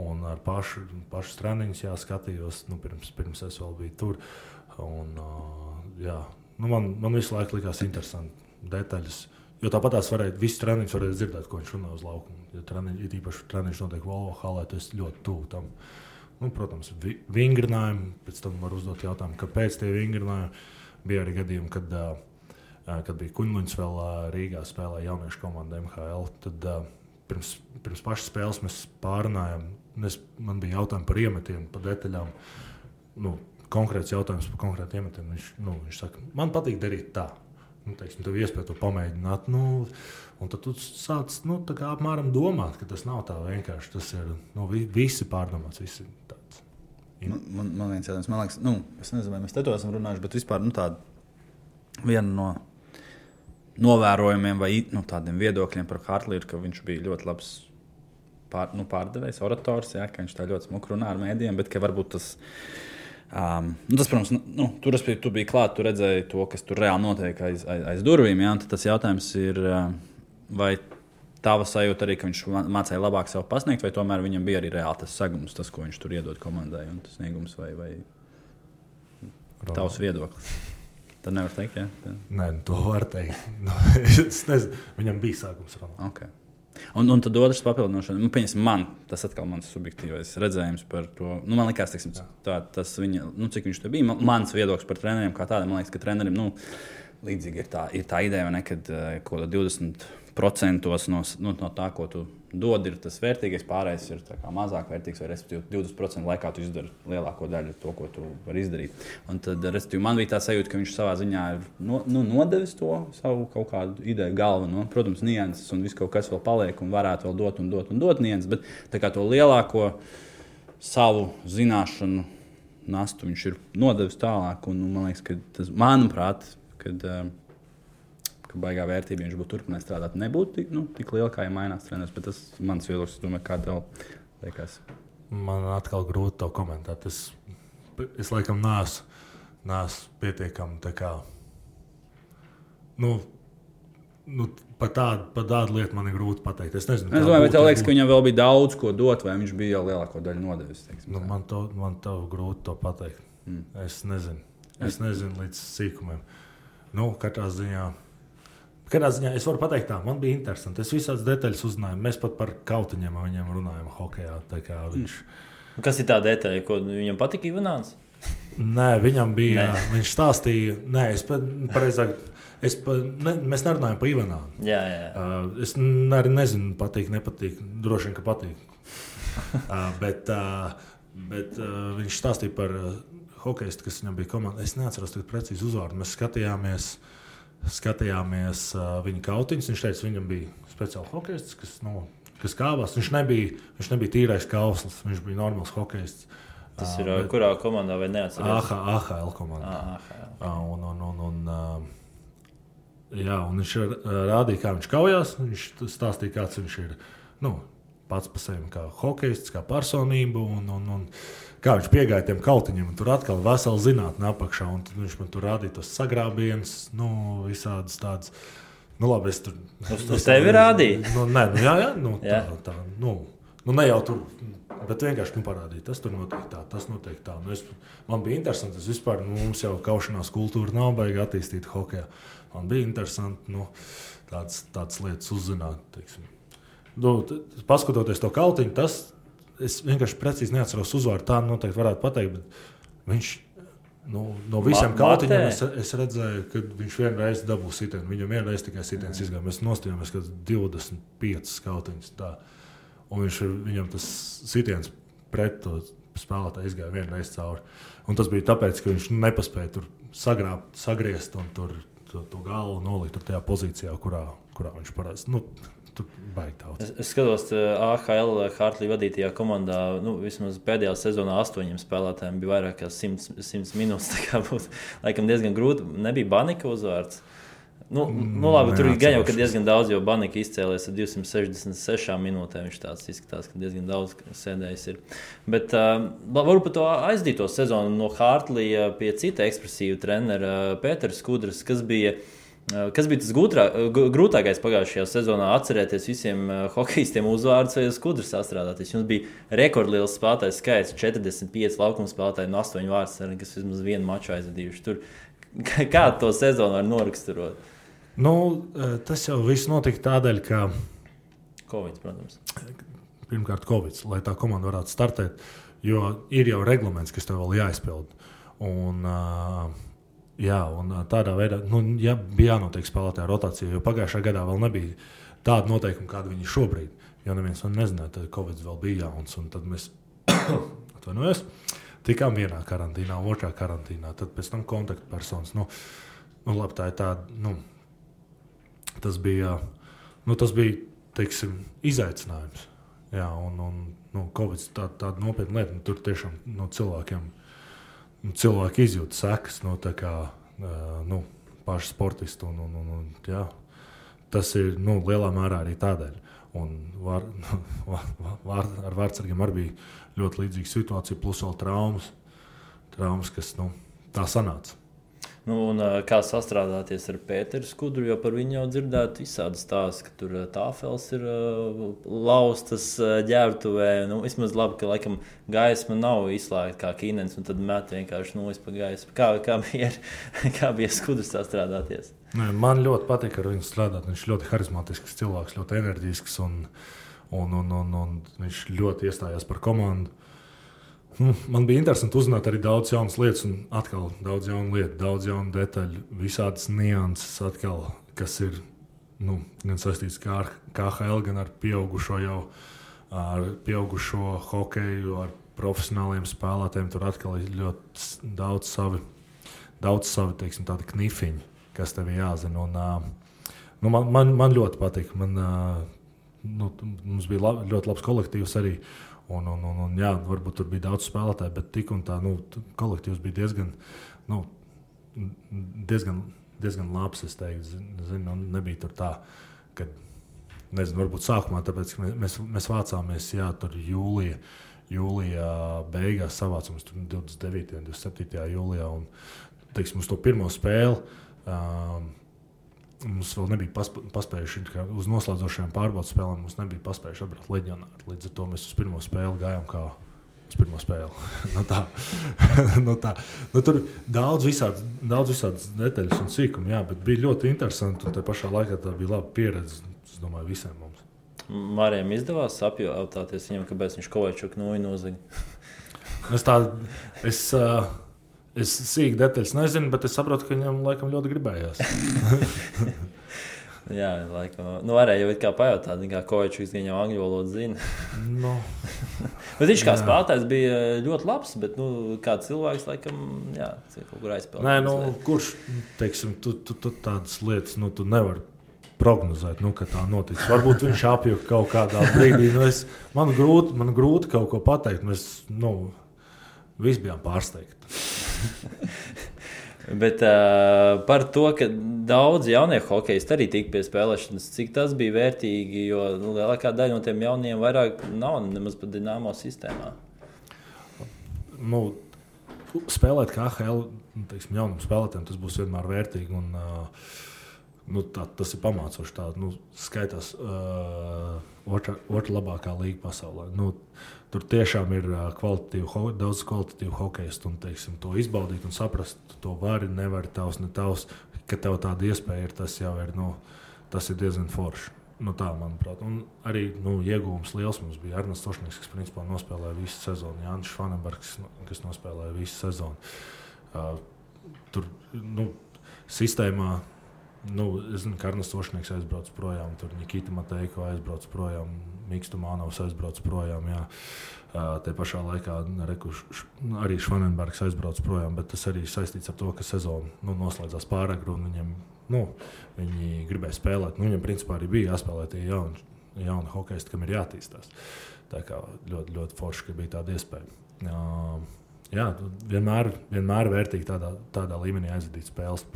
un ar pašu, pašu treniņus. Jā, skatījos, nu, pirms, pirms es vēl biju tur. Un, uh, jā, nu, man, man visu laiku likās interesanti detaļas. Jo tāpat tās varēja, viss treniņš varēja dzirdēt, ko viņš runā uz laukuma. Ja treniņš, īpaši treniņš notiek Volvo halē, tas ļoti tuvu tam. Uh, Nu, protams, vi vingrinājumi, pēc tam var uzdot jautājumu, kāpēc tie vingrinājumi. Bija arī gadījumi, kad kad bija Kuņģis vēl Rīgā spēlēja jauniešu komandu MHL. Tad, pirms, pirms pašas spēles mēs pārunājām. Es, man bija jautājumi par iemetiem, par detaļām. Nu, konkrēts jautājums par konkrētiem iemetiem. Viņš, nu, viņš saka, man patīk darīt tā. Nu, teiksim, tev iespēja to pamēģināt. Nu, un tad tu sāc nu, apmēram domāt, ka tas nav tā vienkārši. Tas ir nu, visi pārdomāts. Visi. Man, man, man viens jautājums, man liekas, nu, es nezinu, vai mēs te to esam runājuši, bet vispār nu, tāda viena no novērojumiem vai nu, tādiem viedokļiem par Hartliju, ka viņš bija ļoti labs pār, nu, pārdevējs, orators, ja, ka viņš tā ļoti smuki runā ar mēdījiem, bet ka varbūt tas. Um, tas, protams, nu, tur es biju, tu biji klāts, tu redzēji to, kas tur reāli notiek aiz, aiz, aiz durvīm. Ja, tas jautājums ir, vai tava sajūta arī, ka viņš mācīja labāk sev pasniegt, vai tomēr viņam bija arī reāli tas segums, tas, ko viņš tur iedod komandai, un tas sniegums vai, vai tavs viedoklis. Tā nevar teikt. Ja? Nē, nu, to var teikt. Nu, viņam bija sākums. Okay. Un, un tad otrs papildinošana, nu, pieņemsim, man tas atkal mans subjektīvais redzējums par to. Nu, man liekas, teiksim, tā, tas viņa, nu, cik viņš tur bija. Mans viedoklis par treneriem kā tādam, man liekas, ka trenerim, nu, līdzīgi ir tā, ir tā ideja, ne, kad eh, 20 procentos no, nu, no tā, ko tu dod, ir tas vērtīgais. Pārējais ir mazāk vērtīgs, vai respektīvi 20% laikā tu izdari lielāko daļu to, ko tu vari izdarīt. Un tad, respektīvi, man bija tā sajūta, ka viņš savā ziņā ir no, nu, nodevis to savu kaut kādu ideju galveno. Protams, nianses un viss kaut kas vēl paliek un varētu vēl dot un dot un dot nianses, bet to lielāko savu zināšanu nastu viņš ir nodevis tālāk. Un, man liekas, ka tas, manuprāt, kad, uh, ka baigā vērtība, ja viņš būtu turpinājis strādāt, nebūtu tik, nu, tik liela, kā ja mainās treneris. Bet tas ir mans viedoklis, domāju, kā tev liekas. Man atkal grūti to komentēt. Es, es laikam neesmu, neesmu pietiekami kā. Nu, nu, par tādu, par tādu lietu man ir grūti pateikt. Es nezinu, es domāju, tev liekas, ka viņam vēl bija daudz ko dot, vai viņš bija jau lielāko daļu nodevis. Teiksim, nu, man to man to grūti to pateikt. Mm. Es nezinu. Es nezinu līdz sīkumiem. Nu, katrā ziņā Kādā ziņā es varu pateikt, tā man bija interesanti. Es visādas detaļas uzzināju. Mēs pat par kautiņiem viņam runājam, hokeja. Viņš... Kas ir tā detaļa, ko viņam patika Ivans? Nē, viņam bija. Nē. Viņš stāstīja, nē, es pareizāk. Es pa, ne, mēs nerunājam par Ivanu. Jā, jā. Uh, es arī nezinu, patīk, nepatīk. Droši vien, ka patīk. uh, bet uh, bet uh, viņš stāstīja par uh, hokeistu, kas viņam bija komandā. Es neatceros precīzi uzvārdu. Mēs skatījāmies. Uh, skatījāmies uh, viņa kautiņus. Viņš teica, viņam bija speciāls hokejs, kas, nu, kas kāvās. Viņš nebija, viņš nebija tīrais kauslis, viņš bija normāls hokejs. Tas ir uh, bet, kurā komandā vai neatceros? AHL komandā. AHL. Uh, un, un, un, un, uh, jā, un viņš rādīja, kā viņš kaujās. Viņš stāstīja, kāds viņš ir. Nu, pats par sevi kā hokejists, kā personība. Un, un, un, kā viņš piegāja tiem kautiņiem, un tur atkal bija vesela zinātnē apakšā. Viņš man tur rādīja tos sagrābienus, nu, visādas tādas. Nu, labi, es tur. Uz, uz tevi rādīja? Nu, nē, nu, jā, jā, nu, jā. tā, tā, nu, nu, ne jau tur. Bet vienkārši nu, parādīja, tas tur notiek tā, tas notiek tā. Nu, es, man bija interesanti, tas vispār, nu, mums jau kaušanās kultūra nav baigta attīstīt hokeja. Man bija interesanti nu, tādas, tādas lietas uzzināt. Teiksim nu, paskatoties to kautiņu, tas es vienkārši precīzi neatceros uzvārdu. Tā noteikti varētu pateikt. Viņš nu, no visiem kautiņiem es, es redzēju, ka viņš vienreiz dabūja sitienu. Viņam vienreiz tikai sitiens izgāja. Mēs nostājāmies, ka 25 kautiņus. Tā. Un viņš, viņam tas sitiens pret to spēlētāju izgāja vienreiz cauri. Un tas bija tāpēc, ka viņš nepaspēja tur sagrābt, sagriezt un tur to, to galvu nolikt tajā pozīcijā, kurā, kurā viņš parādās. Nu, Es, es skatos, ka AHL Hartlīna vadītajā komandā nu, vismaz pēdējā sezonā astoņiem spēlētājiem bija vairāk kā 100, 100 minūtes. Tā būs laikam diezgan grūti. Nebija Banika uzvārds. Nu, nu labi, tur gan jau diezgan daudz, jo Banika izcēlēs ar 266 minūtēm. Viņš tāds izskatās, ka diezgan daudz sēdējis. Ir. Bet uh, varbūt par to aizdīto sezonu no Hartlīna pie cita ekspresīva trenera Pētera Skudras, kas bija uh, Eh, kas bija tas gudrā, grūtākais pagājušajā sezonā? Atcerēties visiem eh, hokeistiem uzvārdus vai skudrus sastrādāties. Jums bija rekordliels spēlētājs skaits, 45 laukuma spēlētāji no 8 vārdiem, kas vismaz vienu maču aizvadījuši. Tur. Kā to sezonu var noraksturot? Nu, eh, tas jau viss notika tādēļ, ka. Covid, protams. Pirmkārt, Covid, lai tā komanda varētu startēt, jo ir jau reglaments, kas tev vēl jāizpild. Un, uh, Jā, un tādā veidā nu, ja bija jānotiek spēlētāja rotācija, jo pagājušā gadā vēl nebija tāda noteikuma, kāda viņi šobrīd. Jo neviens nezināja, ka Covid vēl bija jauns. Tad mēs atvainojamies. Tikām vienā karantīnā, otrā karantīnā, tad pēc tam kontaktpersonas. Nu, nu, labi, tā ir tāda, nu, tas bija, nu, tas bija teiksim, izaicinājums. Jā, un, un nu, Covid tā, tāda nopietna lieta. Nu, tur tiešām nu, cilvēkiem cilvēki izjūt sekas no tā kā nu, paši sportisti. Un, un, un, un, jā, tas ir nu, lielā mērā arī tādēļ. Un var, var, ar vārdsargiem arī bija ļoti līdzīga situācija, plus vēl traumas, traumas kas nu, tā sanāca. Nu, un, kā sastrādāties ar Pēteru Skudru, jo par viņu jau dzirdētu visādi stāsti, ka tur tāfels ir uh, laustas ģērbtuvē. Nu, vismaz labi, ka laikam gaisma nav izslēgta kā kīnens, un tad met vienkārši nojas pa gaismu. Kā, kā bija, kā bija Skudrs sastrādāties? Nē, man ļoti patīk ar viņu strādāt. Viņš ļoti harizmatisks cilvēks, ļoti enerģisks, un, un, un, un, un viņš ļoti iestājās par komandu. Nu, man bija interesanti uzzināt arī daudz jaunas lietas, un atkal daudz jaunu lietu, daudz jaunu detaļu, visādas nianses, atkal, kas ir nu, gan saistīts ar KHL, gan ar pieaugušo jau ar pieaugušo hokeju, ar profesionāliem spēlētājiem. Tur atkal ir ļoti daudz savi, daudz savi teiksim, knifiņi, kas tev jāzina. Un, nu, man, man, man ļoti patīk. Man, nu, mums bija lab, ļoti labs kolektīvs arī. Uh, Un, un, un, un, jā, varbūt tur bija daudz spēlētāju, bet tik un tā nu, kolektīvs bija diezgan, nu, diezgan, diezgan labs. Es teiktu, zinu, nebija tur tā, ka, nezinu, varbūt sākumā, tāpēc mēs, mēs vācāmies, jā, tur jūlijā. Jūlijā beigās savācām 29. un 27. jūlijā. Un, teiksim, uz to pirmo spēli um, Mums vēl nebija pasp paspējuši uz noslēdzošajām pārbaudas spēlēm. Mums nebija paspējuši atbraukt leģionāri. Līdz ar to mēs uz pirmo spēli gājām kā uz pirmo spēli. no tā, no tā. Nu, tur daudz visādas, daudz visādas detaļas un sīkumi, jā, bet bija ļoti interesanti. Un tā pašā laikā tā bija laba pieredze, es domāju, visiem mums. Mārijam izdevās apjautāties viņam, kāpēc viņš kaut ko tādu nozaga. es tādu. Es, uh, Es sīk detaļas nezinu, bet es saprotu, ka viņam laikam ļoti gribējās. Jā, laikam. Nu, varēja jau kā pajautāt, kā Kovačs viņa angļu valodu zina. no. bet viņš kā spēlētājs bija ļoti labs, bet nu, kā cilvēks, laikam, jā, kaut kur aizpildīt. Nē, nu, kurš, teiksim, tu, tu, tu tādas lietas, nu, tu nevari prognozēt, nu, ka tā notiks. Varbūt viņš apjuka kaut kādā brīdī. Nu, es, man, grūti, man grūti kaut ko pateikt. Mēs nu, visi bijām pārsteigti. Bet uh, par to, ka daudz jaunie hokeisti arī tika pie spēlēšanas, cik tas bija vērtīgi, jo nu, lielākā daļa no tiem jauniem vairāk nav nemaz pat dināmo sistēmā. Nu, spēlēt kā HL, nu, teiksim, jaunam spēlētājam, tas būs vienmēr vērtīgi. Un, uh, nu, tā, tas ir pamācoši. Tā nu, skaitās uh, otrā, labākā līnija pasaulē. Nu, Tur tiešām ir kvalitatīvi, daudz kvalitatīvu hokeju, un teiksim, to izbaudīt un saprast, to vari, nevari tavs, ne tavs, ka tev tāda iespēja ir, tas jau ir, nu, tas ir diezgan forši. Nu, tā, manuprāt, un arī nu, iegūms liels mums bija Arnēs Tošņiks, kas principā nospēlēja visu sezonu, Jānis Fanenbergs, kas nospēlēja visu sezonu. Uh, tur nu, sistēmā Nu, es zinu, ka Arnēs Tošņiks aizbrauc projām, tur Nikita Mateiko aizbrauc projām, Mikls Manovs aizbrauc projām. Jā. Te pašā laikā rekuš, arī Švanenbergs aizbrauc projām, bet tas arī saistīts ar to, ka sezona nu, noslēdzās pārāk grūti. Viņam, nu, viņi gribēja spēlēt. Nu, viņam principā arī bija jāspēlē tie jauni, jauni hokeisti, kam ir jāattīstās. Tā kā ļoti, ļoti forši, ka bija tāda iespēja. Uh, jā, vienmēr, vienmēr vērtīgi tādā, tādā līmenī aizvadīt spēles.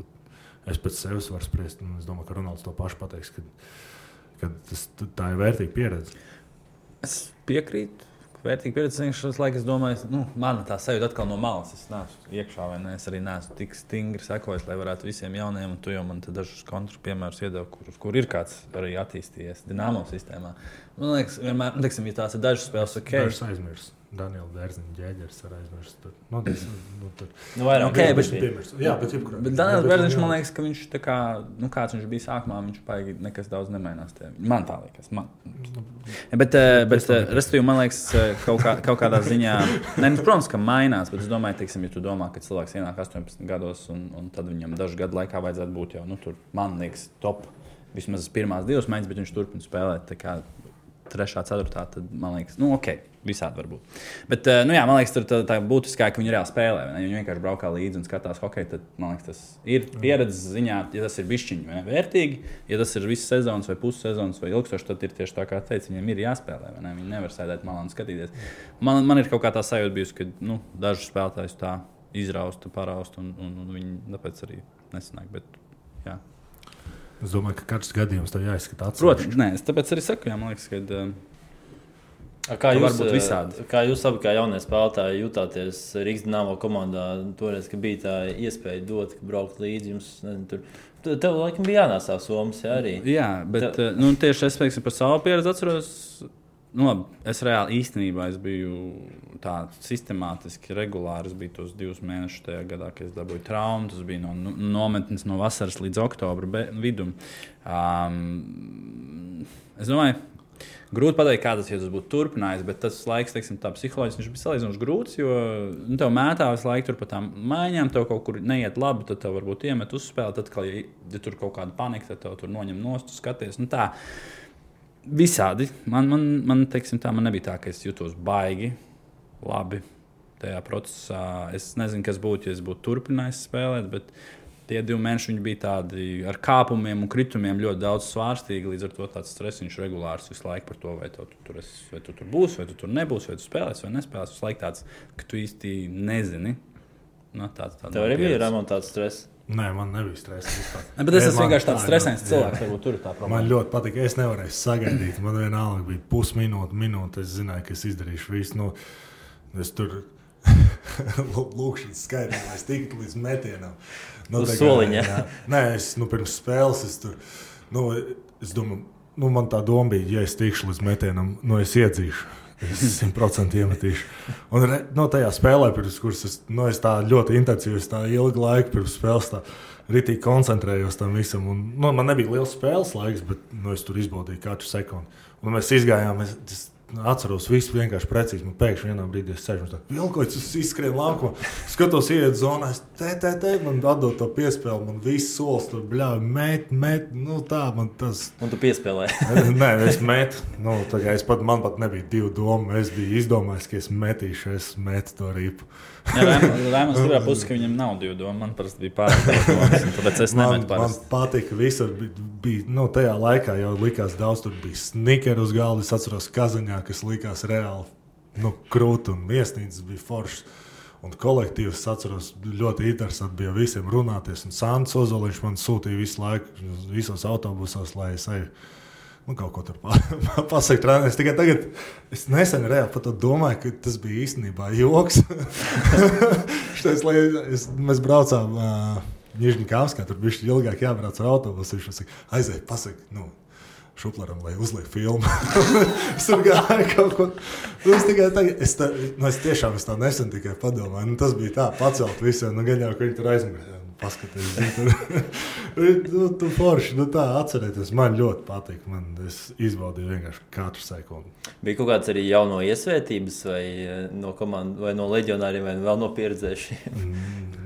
Es pēc sevis varu spriest, un es domāju, ka Ronalds to pašu pateiks. Ka, ka tas, tā ir vērtīga pieredze. Es piekrītu. Vērtīgi pieredze. Šis laiks, es domāju, nu, man tā sajūta atkal no malas. Es neesmu iekšā, vai ne? Es arī neesmu tik stingri sekojis, lai varētu visiem jauniem, un tu jau man dažus kontra piemērus iedevi, kur, kur ir kāds arī attīstījies Dienāmo sistēmā. Man liekas, vienmēr, teiksim, ja tās ir dažas spēles, ok. Dažas aizmirst. Daniela Bērziņa ģēģeris ar aizmirst. Tur, nu, tas, nu, tur. Nu, vairāk Okay, bet- bet, piemirst. jā, bet, jebkurā. Bet Daniels Bērziņš man liekas, ka viņš tā kā, nu, kāds viņš bija sākumā, viņš paigi nekas daudz nemainās. Tie. Man tā liekas. Man. Bet, eh, bet eh, respektīvi, man liekas, eh, kaut, kā, kaut kādā ziņā, ne, nu, protams, ka mainās, bet es domāju, teiksim, ja tu domā, ka cilvēks ienāk 18 gados, un, un tad viņam dažu gadu laikā vajadzētu būt jau, nu, tur, man liekas, top. Vismaz pirmās divas maiņas, bet viņš turpina spēlēt. kā Trešā, ceturtā, tad man liekas, nu, ok, visādi var būt. Bet, eh, nu, jā, man liekas, tur tā, tā būtiskāk, ka viņi reāli spēlē. ne? Viņi vienkārši braukā līdzi un skatās hokeju. Tad, man liekas, tas ir pieredzes ziņā, ja tas ir višķiņi vai vērtīgi. Ja tas ir viss sezonas vai pussezonas vai ilgstošs, tad ir tieši tā, kā teicu, viņiem ir jāspēlē. Ne? Viņi nevar sēdēt malā un skatīties. Man, man ir kaut kā tā sajūta bijusi, ka nu, dažus spēlētājus tā izrausta, parausta, un, un, un viņi tāpēc arī nesanāk. Bet, jā. Es domāju, ka katrs gadījums tev jāizskata atsevišķi. Protams, nē, es tāpēc arī saku, jā, man liekas, ka. A, Kā Tā jūs, var būt visādi. kā jūs abi, kā jaunie spēlētāji, jutāties Rīgas dīnāmo komandā? Toreiz, kad bija tā iespēja dot, ka braukt līdzi jums. Nezinu, tur. Tu- Tev laikam bija jānāsā Somijas jā, arī. Jā, bet Tā... nu, tieši es teiksim, par savu pieredzi atceros. Nu, labi, es reāli īstenībā es biju tā sistemātiski, regulāri. Es biju tos divus mēnešus tajā gadā, kad es dabūju traumu. Tas bija no nu, nometnes no vasaras līdz oktobra vidum. Um, es domāju, grūti pateikt, kā tas, ja tas būtu turpinājis, bet tas laiks, teiksim, tā psiholoģiski bija salīdzinoši grūts, jo nu, tev mētā visu laiku tur pa tām maiņām, tev kaut kur neiet labi, tad tev varbūt iemet uzspēlēt, tad, kad, ja, ja tur kaut kāda panika, tad tev tur noņem nost, skaties. Nu, tā. Visādi. Man, man, man, teiksim, tā, man nebija tā, ka es jutos baigi, labi tajā procesā. Es nezinu, kas būtu, ja es būtu turpinājis spēlēt, bet tie divi mēneši bija tādi ar kāpumiem un kritumiem ļoti daudz svārstīgi. Līdz ar to tāds stress viņš regulārs visu laiku par to, vai tu tur, esi, vai tu tur būsi, vai tu tur nebūsi, vai tu spēlēsi vai nespēlēsi. Visu laiku tāds, ka tu īsti nezini. Nu, tāds, tāds Tev arī bija Ramon tāds stress. Nē, man nebija stresa. Ne, bet es esmu vienkārši tāds tā, stresains cilvēks. Varbūt tur ir tā problēma. Man ļoti patīk. Es nevarēju sagaidīt. Man vienalga bija pusminūte, minūte. Es zināju, ka es izdarīšu visu. Nu, es tur lūkšu skaidru, lai es tiktu līdz metienam. Nu, Uz soliņa. jā. Nē, es nu, pirms spēles. Es, tur, nu, es domāju, nu, man tā doma bija, ja es tikšu līdz metienam, nu, es iedzīšu. Es simtprocentīgi iemetīšu. Un re, no tajā spēlē, pirms kuras es, nu, es tā ļoti intensīvi, tā ilgu laiku pirms spēles tā ritīgi koncentrējos tam visam. Un, nu, man nebija liels spēles laiks, bet nu, es tur izbaudīju katru sekundi. Un mēs izgājām, es, es atceros visu vienkārši precīzi. Man pēkšņi vienā brīdī es sēžu un tā, vilkojas, es izskrēju laukumā, skatos, iet zonā, es te, te, te, man atdod to piespēli, man viss solis tur bļauj, met, met, nu tā, man tas. Un tu piespēlēji. Nē, es metu. Nu, tā kā es pat, man pat nebija divu domu. Es biju izdomājis, ka es metīšu, es metu to ripu. Rēmons tur pusē, ka viņam nav divu domu. Man parasti bija un tāpēc es Man, nemetu man parasti. patika, visur bija, bija nu, tajā laikā jau likās daudz, tur bija snikeri uz galda. Es atceros Kazaņā, kas likās reāli nu, krūti un viesnīcas bija foršas. Un kolektīvs, es atceros, ļoti interesanti bija visiem runāties. Un Sāns Ozoliņš man sūtīja visu laiku, visos autobusos, lai es eju. Nu, kaut ko tur pasakot, trāpīt. Tikai tagad, es nesen reāli par to domāju, ka tas bija īstenībā joks. Šitais, lai es, mēs braucām uh, Nižņikāvskā, tur bija ilgāk jābrauc ar autobusu. Viņš man saka, aizej, pasak, nu, šuplaram, lai uzliek filmu. es tur gāju kaut ko. Nu, es tikai tagad, es, tā, nu, es tiešām es tā nesen tikai padomāju. Nu, tas bija tā, pacelt visiem, nu, gan jau, ka viņi tur aizmirst. Paskaties, nu, tu forši, nu, tā atcerieties. Man ļoti patīk. Man, es izbaudīju vienkārši katru sekundi. Bija kaut kāds arī jauno iesvētības, vai eh, no komandas, vai no leģionāriem, vai vēl no pieredzējušiem.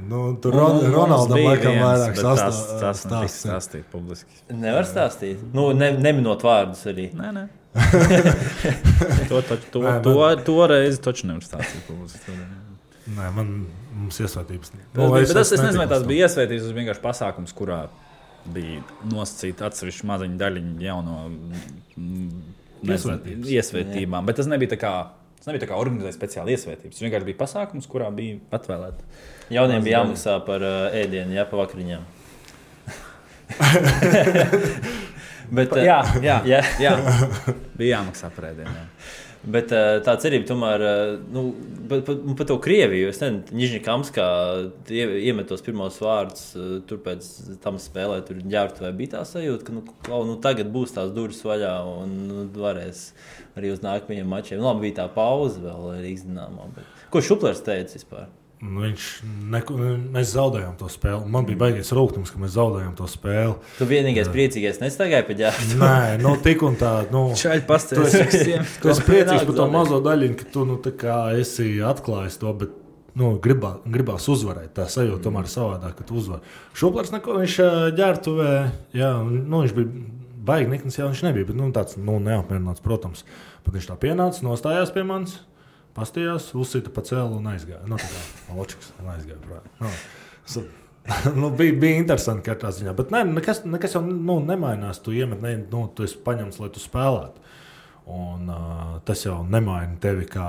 Nu, tur Nu, Ron, nu, Ronaldam laikam viens, vairāk bet Tas, stāsts. stāstīt publiski. Nevar stāstīt. Nu, ne, neminot vārdus arī. Nē, nē. to, to, to, Nē, to, man- to reizi taču nevar stāstīt publiski. Nē, man mums iesvētības. Nu, bet, bet es, nezinu, vai tas bija iesvētīts. Tas bija vienkārši pasākums, kurā bija nosacīta atsevišķa maziņa daļiņa jauno mm, iesvētībām. Bet tas nebija tā kā. Tas nebija tā kā organizēts speciāli iesvētības. Tas vienkārši bija pasākums, kurā bija atvēlēta. Jauniem bija jāmaksā par uh, ēdienu, jā, pa vakariņām. Bet, eh, Jā, jā, jā. jā. bija jāmaksā par ēdienu. jā. Bet uh, tā cerība tomēr, uh, nu, par, par, par to Krieviju, es nezinu, Nižņikams, kā ie, iemet tos pirmos vārdus, uh, tur pēc tam spēlē, tur ģērbtu vai bija tā sajūta, ka nu, klau, nu, tagad būs tās durvis vaļā un nu, varēs arī uz nākamajiem mačiem. Nu, labi, bija tā pauze vēl Rīgas dīnāmā. Bet... Ko Šuplers teica vispār? Nu, viņš neko, mēs zaudējām to spēli. Man bija baigies rūkums, ka mēs zaudējām to spēli. Tu vienīgais priecīgais nestaigāji pa ģērbtu. Nē, nu, tik un tā. Nu, Šādi pastāstīs. Tu esi, tu esi priecīgs par to mazo daļiņu, ka tu nu, esi atklājis to. Bet, nu, gribā, gribās uzvarēt. Tā sajūta tomēr ir savādāk, ka tu uzvari. Šoplērs neko viņš ģērbtuvē, jā, nu, viņš bija baigi nikns, jā, viņš nebija, bet nu, tāds nu, neapmierināts, protams. Pat viņš tā pienāca, nostājās pie manis pastījās, uzsita pa cēlu un aizgāja. Nu, tā kā ločiks un aizgāja. Prāt. Nu, nu, bija, bija interesanti katrā ziņā. Bet ne, nekas, nekas jau nu, nemainās. Tu iemet, ne, nu, tu esi paņemts, lai tu spēlētu. Un, uh, tas jau nemaina tevi kā,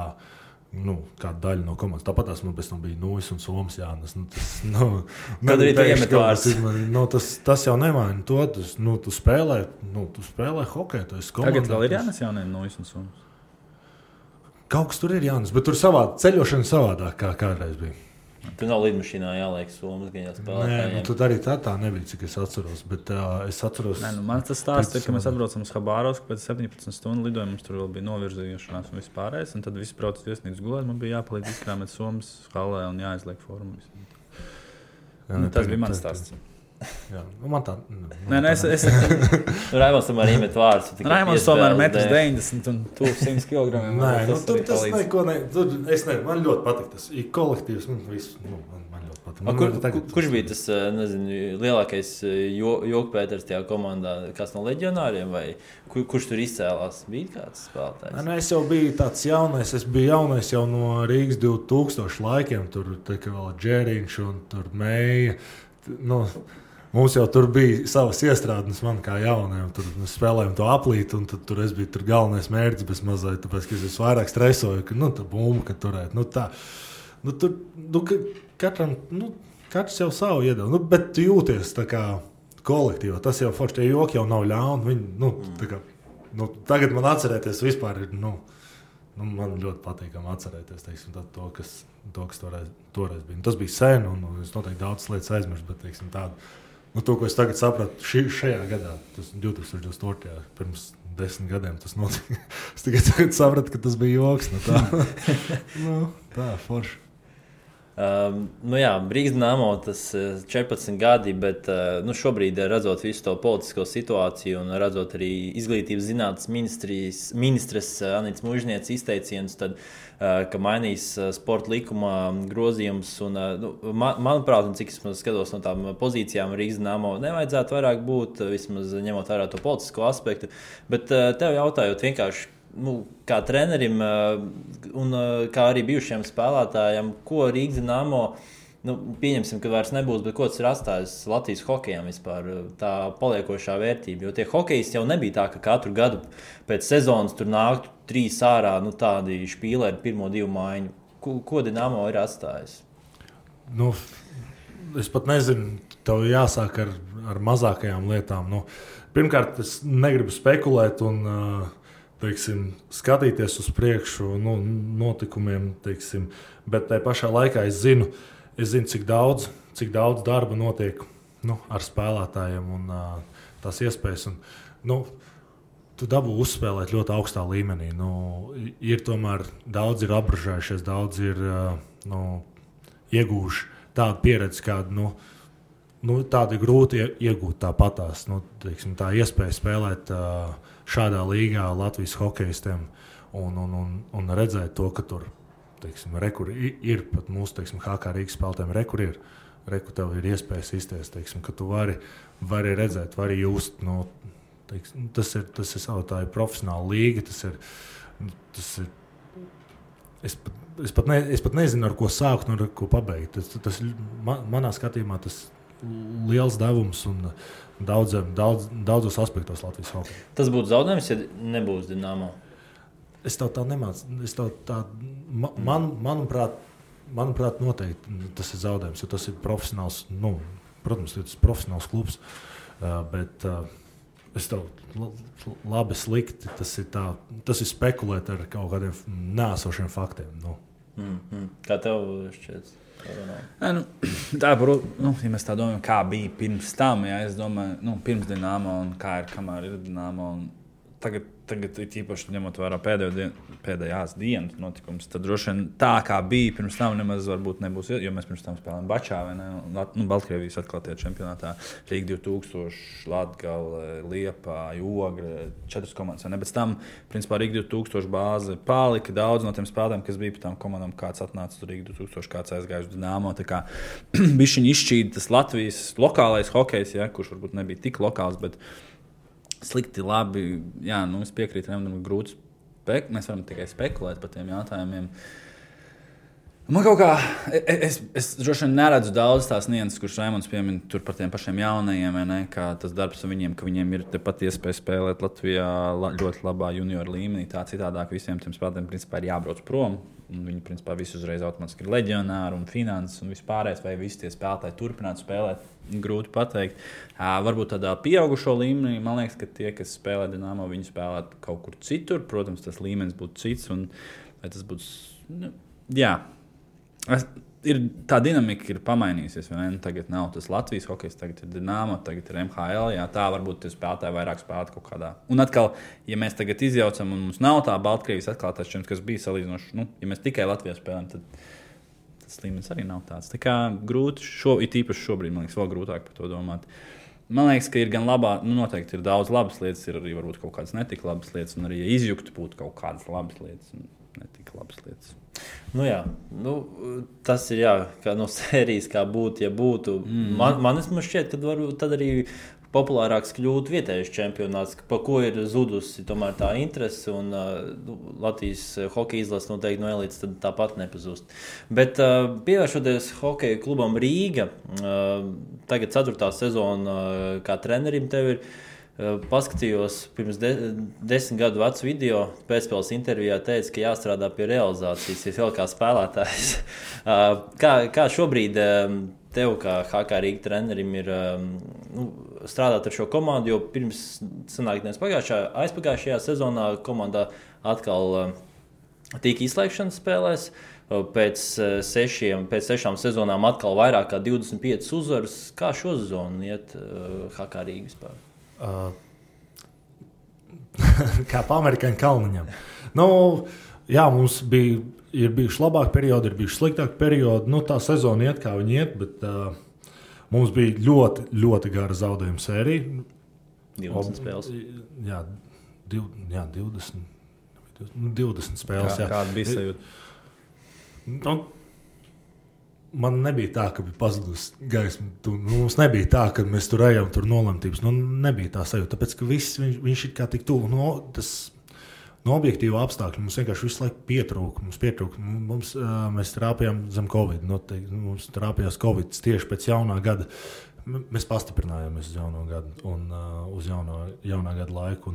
nu, kā daļu no komandas. Tāpat tās man pēc tam bija Nūjas un Somas Jānis. Nu, tas, nu, Tad arī tu iemet vārds. Nu, tas, tas jau nemaina to. Tas, nu, tu spēlē, nu, tu spēlē hokeju. Tagad vēl ir Jānis Jauniem Nūjas un Somas. Kaut kas tur ir jānis, bet tur savā ceļošana savādāk kā kādreiz bija. Tur nav lidmašīnā jāliek somas, gan jāspēlē. Nē, nu, tur arī tā, tā nebija, cik es atceros. Bet, uh, es atceros, Nē, nu, man tas stāsts ir, ka mēs atbraucam uz Habārovsku pēc 17 stundu lidojuma. Mums tur vēl bija novirzīšanās un viss pārējais. Un tad viss brauc uz viesnīcu gulēt. Man bija jāpalīdz izkrāmēt somas halē un jāizliek formas. Jā, nu, tas bija mans stāsts. Jā, nu man tā nu, nē, nē, es. es... Raimons tomēr iemet vārdus. Raimons tomēr metrs 90 un 100 kg. Nē, nu, tur tas neko ne. Tur, es ne, man ļoti patīk tas ir kolektīvs. Man, visu, nu, man, man ļoti patīk. Man kur, tagad, kurš bija tas nezinu, lielākais jokpēters tajā komandā? Kas no leģionāriem vai kur, kurš tur izcēlās? Bija kāds spēlētājs? Nē, nu, es jau biju tāds jaunais. Es biju jaunais jau no Rīgas 2000 laikiem. Tur bija vēl Džeriņš un tur Mēja. Nu, Mums jau tur bija savas iestrādes, man kā jaunajam. Tur mēs spēlējām to aplīti, un tad, tur es biju tur galvenais mērķis, bet mazliet tāpēc, es vairāk stresoju, ka nu, tā bumba, ka turēt. Nu, tā, nu, tur, nu, katram, nu, katrs jau savu iedod, nu, bet jūties tā kā kolektīvā. Tas jau forši, tie joki jau nav ļauni. Viņi, nu, kā, nu, tagad man atcerēties vispār ir. Nu, Nu, man ļoti patīkami atcerēties teiksim, to, kas, to, kas toreiz, toreiz bija. Nu, tas bija sen, un, un es noteikti daudz lietas aizmirsu. Bet teiksim, tādu, Nu, to, ko es tagad sapratu, šī, šajā gadā, tas 2022. pirms desmit gadiem tas notika. es tikai sapratu, ka tas bija joks. Nu, tā, nu, tā forši. Um, nu jā, Brīsīs Namo tas 14 gadi, bet uh, nu šobrīd, redzot visu to politisko situāciju un redzot arī izglītības zinātnes ministres Anītas Mūžnieces izteicienus, tad uh, Eh, ka mainīs eh, sporta likuma grozījums. Un, eh, nu, man, manuprāt, un cik es skatos no tām pozīcijām, Rīgas dāmā nevajadzētu vairāk būt, vismaz ņemot vērā to politisko aspektu. Bet tev jautājot vienkārši. Nu, kā trenerim un kā arī bijušajam spēlētājam, ko Rīgas dāmā nu, pieņemsim, ka vairs nebūs, bet ko tas ir atstājis Latvijas hokejam vispār, tā paliekošā vērtība. Jo tie hokejisti jau nebija tā, ka katru gadu pēc sezonas tur nāktu trīs ārā, nu, tādi spīlēji ar pirmo divu mājiņu. Ko, ko Dienāmo ir atstājis? Nu, es pat nezinu, tev jāsāk ar, ar mazākajām lietām. Nu, pirmkārt, es negribu spekulēt un teiksim, skatīties uz priekšu nu, notikumiem, teiksim, bet tajā pašā laikā es zinu, es zinu, cik daudz, cik daudz darba notiek nu, ar spēlētājiem un uh, tās iespējas. Un, nu, tu dabū uzspēlēt ļoti augstā līmenī. Nu, ir tomēr daudz ir apbražājušies, daudz ir uh, nu, ieguvuši tādu pieredzi, kādu nu, nu, tādu grūti iegūt tāpatās. Nu, teiksim, tā iespēja spēlēt uh, šādā līgā Latvijas hokeistiem un, un, un, un redzēt to, ka tur teiksim, rekur, ir pat mūsu teiksim, HK Rīgas spēlētājiem, rekur ir. Reku tev ir iespējas izties, teiksim, ka tu vari, vari redzēt, vari just. No, teiksim, tas ir, tas ir savu, tā ir profesionāla līga. Tas ir, tas ir, es, es, pat ne, es pat nezinu, ar ko sākt un ar ko pabeigt. Tas, tas man, manā skatījumā tas ir liels devums un daudz, daudz, daudzos aspektos Latvijas hokeja. Tas būtu zaudējums, ja nebūs dināmā. Es tev tā nemācu. Es tev tā, man, manuprāt, manuprāt, noteikti tas ir zaudējums, jo tas ir profesionāls. Nu, protams, tas ir profesionāls klubs. Bet es tev labi, slikti. Tas ir, tā, tas ir spekulēt ar kaut kādiem nēsošiem faktiem. Nu. Mm -hmm. Kā tev šķiet? Nē, nu, tā ir nu, ja tā domājam, kā bija pirms tam. Ja, es domāju, nu, pirms dīnāma un kā ir, kamēr ir dīnāma. Tagad tagad, īpaši ņemot vērā pēdējo dien, pēdējās dienas notikumus, tad droši vien tā kā bija pirms tam, nemaz nebūs. Jo mēs pirms tam spēlējām Bačā vai ne? Nu, Baltkrievijas atklātajā čempionātā Rīga 2000, Latvija, Liepa, Jogra, četras komandas. Ne? Bet tam, principā, Rīga 2000 bāze palika. Daudz no tiem spēlētājiem, kas bija pie tām komandām, kāds atnāca uz Rīga 2000, kāds aizgāja uz Dāmo. Bija šī izšķīda tas Latvijas lokālais hokejs, ja, kurš varbūt nebija tik lokāls. Bet, slikti, labi. Jā, nu, es piekrītu, ka grūti spek mēs varam tikai spekulēt par tiem jautājumiem. Man kaut kā, e, e, es, es droši vien neredzu daudz tās nianses, kuras Raimons piemin par tiem pašiem jaunajiem, ne, kā tas darbs ar viņiem, ka viņiem ir tepat iespēja spēlēt Latvijā la, ļoti labā junioru līmenī. Tā citādāk visiem tiem spēlētājiem principā ir jābrauc prom. Viņi principā visi uzreiz automātiski ir leģionāri un finanses un vispārējais, vai visi tie spēlētāji turpinātu spēlēt. Grūti pateikt. Varbūt tādā pieaugušo līmenī, man liekas, ka tie, kas spēlē Dienāmo, viņi spēlētu kaut kur citur. Protams, tas līmenis būtu cits. Un, tas būtu. Nu, jā, es, ir, tā dinamika ir pamainījusies. Nu, tagad nav tas Latvijas hokejs, tagad ir Dienāmo, tagad ir MHL. Jā, tā varbūt tie spēlētāji vairāk spēlētu kaut kādā. Un atkal, ja mēs tagad izjaucam, un mums nav tā Baltkrievijas atklātās čempions, kas bija salīdzinoši, nu, ja mēs tikai Latvijā spēlējam, tad tas līmenis arī nav tāds. Tā kā grūti, šo, it īpaši šobrīd, man liekas, vēl grūtāk par to domāt. Man liekas, ka ir gan labā, nu, noteikti ir daudz labas lietas, ir arī varbūt kaut kādas netik labas lietas, un arī ja izjuktu būtu kaut kādas labas lietas, un netik labas lietas. Nu, jā, nu, tas ir jā, kā no sērijas, kā būtu, ja būtu. Mm. Man, man šķiet, ka varbūt tad arī populārāks kļūt vietējais čempionāts, par ko ir zudusi tā interese. Un uh, Latvijas hokeja izlase noteikti no elites tāpat nepazūst. Bet uh, pievēršoties hokeja klubam Rīga, uh, tagad ceturtā sezona uh, kā trenerim tev ir. Uh, paskatījos pirms de, desmit gadu vecu video, pēcspēles intervijā teica, ka jāstrādā pie realizācijas, ja vēl kā spēlētājs. Uh, kā, kā šobrīd um, tev, kā HK Rīgas trenerim, ir um, nu, strādāt ar šo komandu, jo pirms sanākties pagājušajā, aizpagājušajā sezonā komandā atkal uh, tika izslēgšanas spēlēs. Uh, pēc, uh, sešiem, pēc sešām sezonām atkal vairāk kā 25 uzvaras. Kā šo sezonu iet uh, HK Rīgas vispār? Uh, kā pa amerikāņu kalniņam. Nu, jā, mums bija ir bijuši labāki periodi, ir bijuši sliktāki periodi. Nu, tā sezona iet, kā viņi iet, bet uh, mums bija ļoti, ļoti gara zaudējuma sērija. 20 spēles. Jā, div, jā 20, 20 spēles. Kā, kāda bija sajūta? Nu, man nebija tā, ka bija pazudusi gaisma. Tu, nu, mums nebija tā, ka mēs tur ejam, tur nolemtības. Nu, nebija tā sajūta, tāpēc ka viss, viņš, viņš ir kā tik tuvu. Nu, tas, no objektīva apstākļa mums vienkārši visu laiku pietrūka. Mums pietrūka. Mums, mēs trāpījām zem Covid. Noteikti, mums trāpījās Covid tieši pēc jaunā gada. Mēs pastiprinājāmies uz jauno gadu un uh, uz jauno, jaunā gada laiku.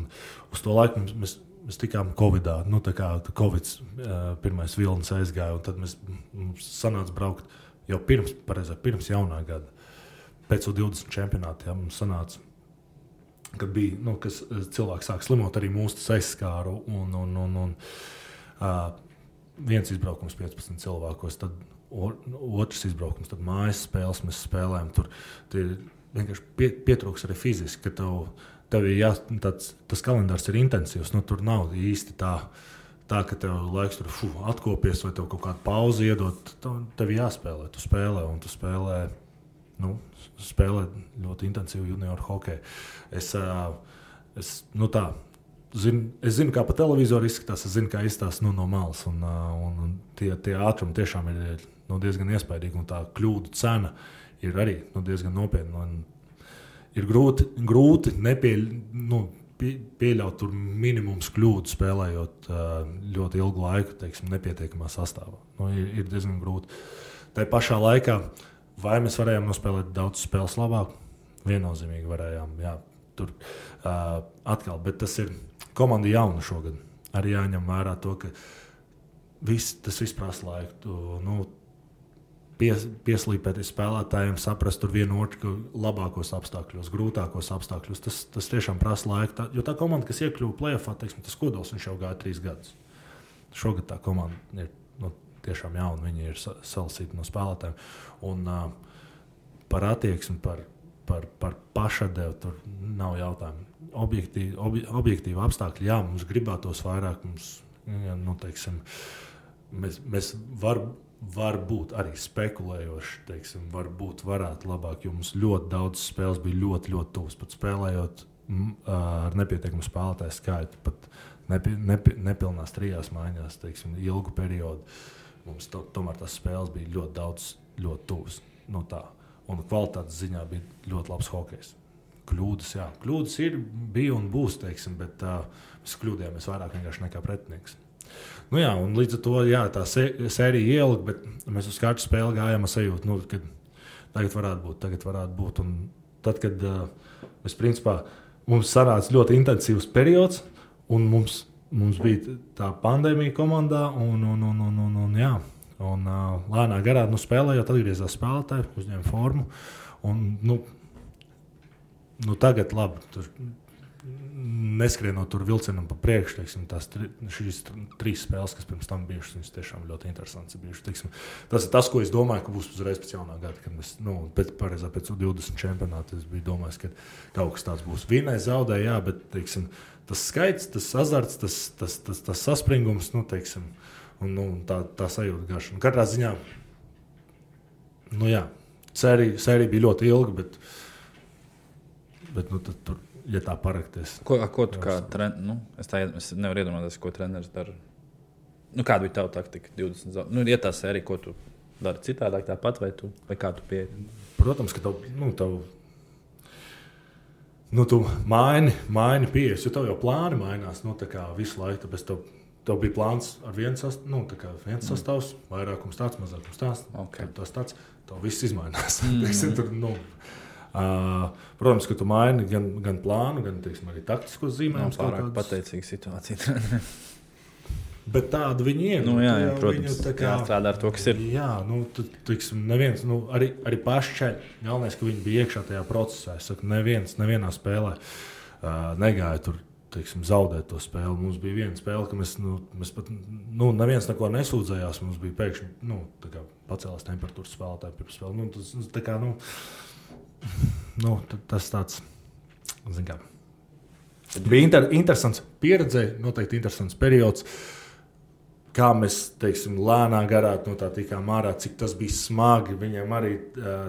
Uz to laiku mēs, mēs, mēs tikām Covidā. Nu, tā kā Covid uh, pirmais vilnis aizgāja, un tad mēs, mums sanāca braukt jau pirms, pareizā, pirms jaunā gada. Pēc 20 čempionāta ja, mums sanāca kad bija nu, kas, eh, cilvēks sāk slimot, arī mūsu aizskāru. Un, un, un, un, uh, viens izbraukums 15 cilvēkos, tad otrs izbraukums, tad mājas spēles mēs spēlējam. Tur vienkārši pie, pietrūks arī fiziski, ka tev, tev jā, tāds, tas kalendārs ir intensīvs. Nu, tur nav īsti tā. Tā ka tev laiks tur fu, atkopies, vai tev kaut kāda pauze iedot, tev, tev jāspēlē. Tu spēlē, un tu spēlē nu, spēlē ļoti intensīvu junioru hokeju. Es, es, nu tā, zinu, es zinu, kā pa televizoru izskatās, es zinu, kā izskatās nu, no malas. Un, un, un tie, tie ātrumi tiešām ir nu, diezgan iespaidīgi, un tā kļūdu cena ir arī nu, diezgan nopietna. Ir grūti, grūti nepieļ, nu, pieļaut tur minimums kļūdu, spēlējot ļoti ilgu laiku, teiksim, nepietiekamā sastāvā. Nu, ir, ir diezgan grūti. Tā pašā laikā uh, Vai mēs varējām nospēlēt daudz spēles labāk? Viennozīmīgi varējām. Jā, tur uh, atkal, bet tas ir komanda jauna šogad. Arī jāņem vērā to, ka viss, tas viss prasa laiku. Tu, nu, pies, pieslīpēties spēlētājiem, saprast tur vienu otru labākos apstākļos, grūtākos apstākļos. Tas, tas tiešām prasa laiku. Tā, jo tā komanda, kas iekļuva plēsoņā, tas kodols jau gāja trīs gadus. Šogad tā komanda ir tiešām jauna, viņi ir salasīti no spēlētājiem. Un, uh, par attieksmi, par, par, par pašadevu tur nav jautājumu. Objektīvi, obj, objektīvi apstākļi, jā, mums gribētos vairāk. Mums, ja, nu, teiksim, mēs, mēs varam varbūt arī spekulējoši, teiksim, varbūt varētu labāk, jo mums ļoti daudz spēles bija ļoti, ļoti tuvas. Pat spēlējot ar nepietiekamu spēlētāju skaitu, pat nepi, nepi, nepilnās trijās maiņās, teiksim, ilgu periodu. Mums to, tomēr tās spēles bija ļoti daudz, ļoti tuvas. No nu tā. Un kvalitātes ziņā bija ļoti labs hokejs. Kļūdas, jā, kļūdas ir, bija un būs, teiksim, bet uh, mēs kļūdījāmies vairāk nekā pretinieks. Nu, jā, līdz ar to jā, tā sērija ielika, bet mēs uz katru spēli gājām ar sajūtu, nu, ka tagad varētu būt, tagad varētu būt. Un tad, kad uh, mēs principā mums sanāca ļoti intensīvs periods, un mums, mums bija tā pandēmija komandā, un, un, un, un, un, un, jā, un uh, lēnā garā nu, spēlējot, atgriezās spēlētāji, uzņēma formu. Un, nu, nu, tagad labi. Tur, neskrienot tur vilcienam pa priekšu, teiksim, tās tri, šīs trīs spēles, kas pirms tam bijušas, viņas tiešām ļoti interesantas bijušas. Teiksim, tas ir tas, ko es domāju, ka būs uzreiz pēc jaunā gada, kad mēs, nu, pēc, pareizā, pēc 20 čempionāta, es biju domājis, ka kaut kas tāds būs. Vienai zaudēja, jā, bet, teiksim, tas skaits, tas azarts, tas, tas, tas, tas saspringums, nu, teiksim, un, nu, tā, tā sajūta garša. Katrā ziņā, nu jā, sērija, sērija bija ļoti ilga, bet, bet nu, tur ja tā parakties. Ko, ko tu kā treneris, nu, es, tā, es nevaru iedomāties, ko treneris dara. Nu, kāda bija tava taktika? 20, nu, ja tā sērija, ko tu dari citādāk, tāpat vai, tu, vai kā tu pieeji? Protams, ka tev, nu, tev, nu, tu maini, maini pieejas, jo tev jau plāni mainās nu, visu laiku. Tāpēc tev, tev bija plāns ar vienu sast, nu, viens mm. sastāvs, vairākums tāds, mazākums tāds. Okay. Tas tāds, tev viss izmainās. Mm. Teiksim, tur, nu, Uh, protams, ka tu maini gan, gan plānu, gan teiksim, arī taktiskos zīmējumus. Tā ir pārāk pateicīga situācija. Bet tāda viņi ir. Nu, jā, jā, protams, tā kā strādā ar to, kas ir. Jā, nu, tiksim, neviens, nu, arī, arī paši šeit. Galvenais, ka viņi bija iekšā tajā procesā. Es saku, neviens, nevienā spēlē uh, negāja tur. Teiksim, zaudēt to spēli. Mums bija viena spēle, ka mēs, nu, mēs pat nu, neviens neko nesūdzējās. Mums bija pēkšņi nu, pacēlās temperatūras spēlētāji pirms spēles. Nu, tas, tā kā, nu, nu, tas tāds kā, bija inter, interesants pieredze, noteikti interesants periods. Kā mēs teiksim, lēnā garā no tā tikām ārā, cik tas bija smagi. Viņiem arī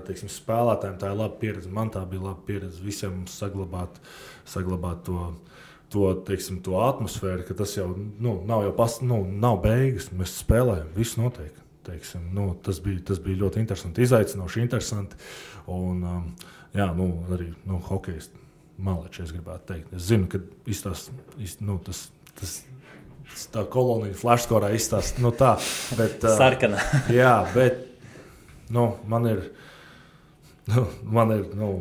teiksim, spēlētājiem tā ir laba pieredze. Man tā bija laba pieredze. Visiem saglabāt, saglabāt to, to, teiksim, to atmosfēru, ka tas jau nu, nav, jau pas, nu, nav beigas. Mēs spēlējam, viss notiek. Teiksim, nu, tas, bija, tas bija ļoti interesanti, izaicinoši, interesanti. Un, um, jā, nu, arī nu, hokejs malečs, es gribētu teikt. Es zinu, ka izstās, iz, nu, tas, tas tā kolonija flashskorā izstāsta nu, tā. Bet, uh, Sarkana. jā, bet nu, man ir. Nu, man ir nu,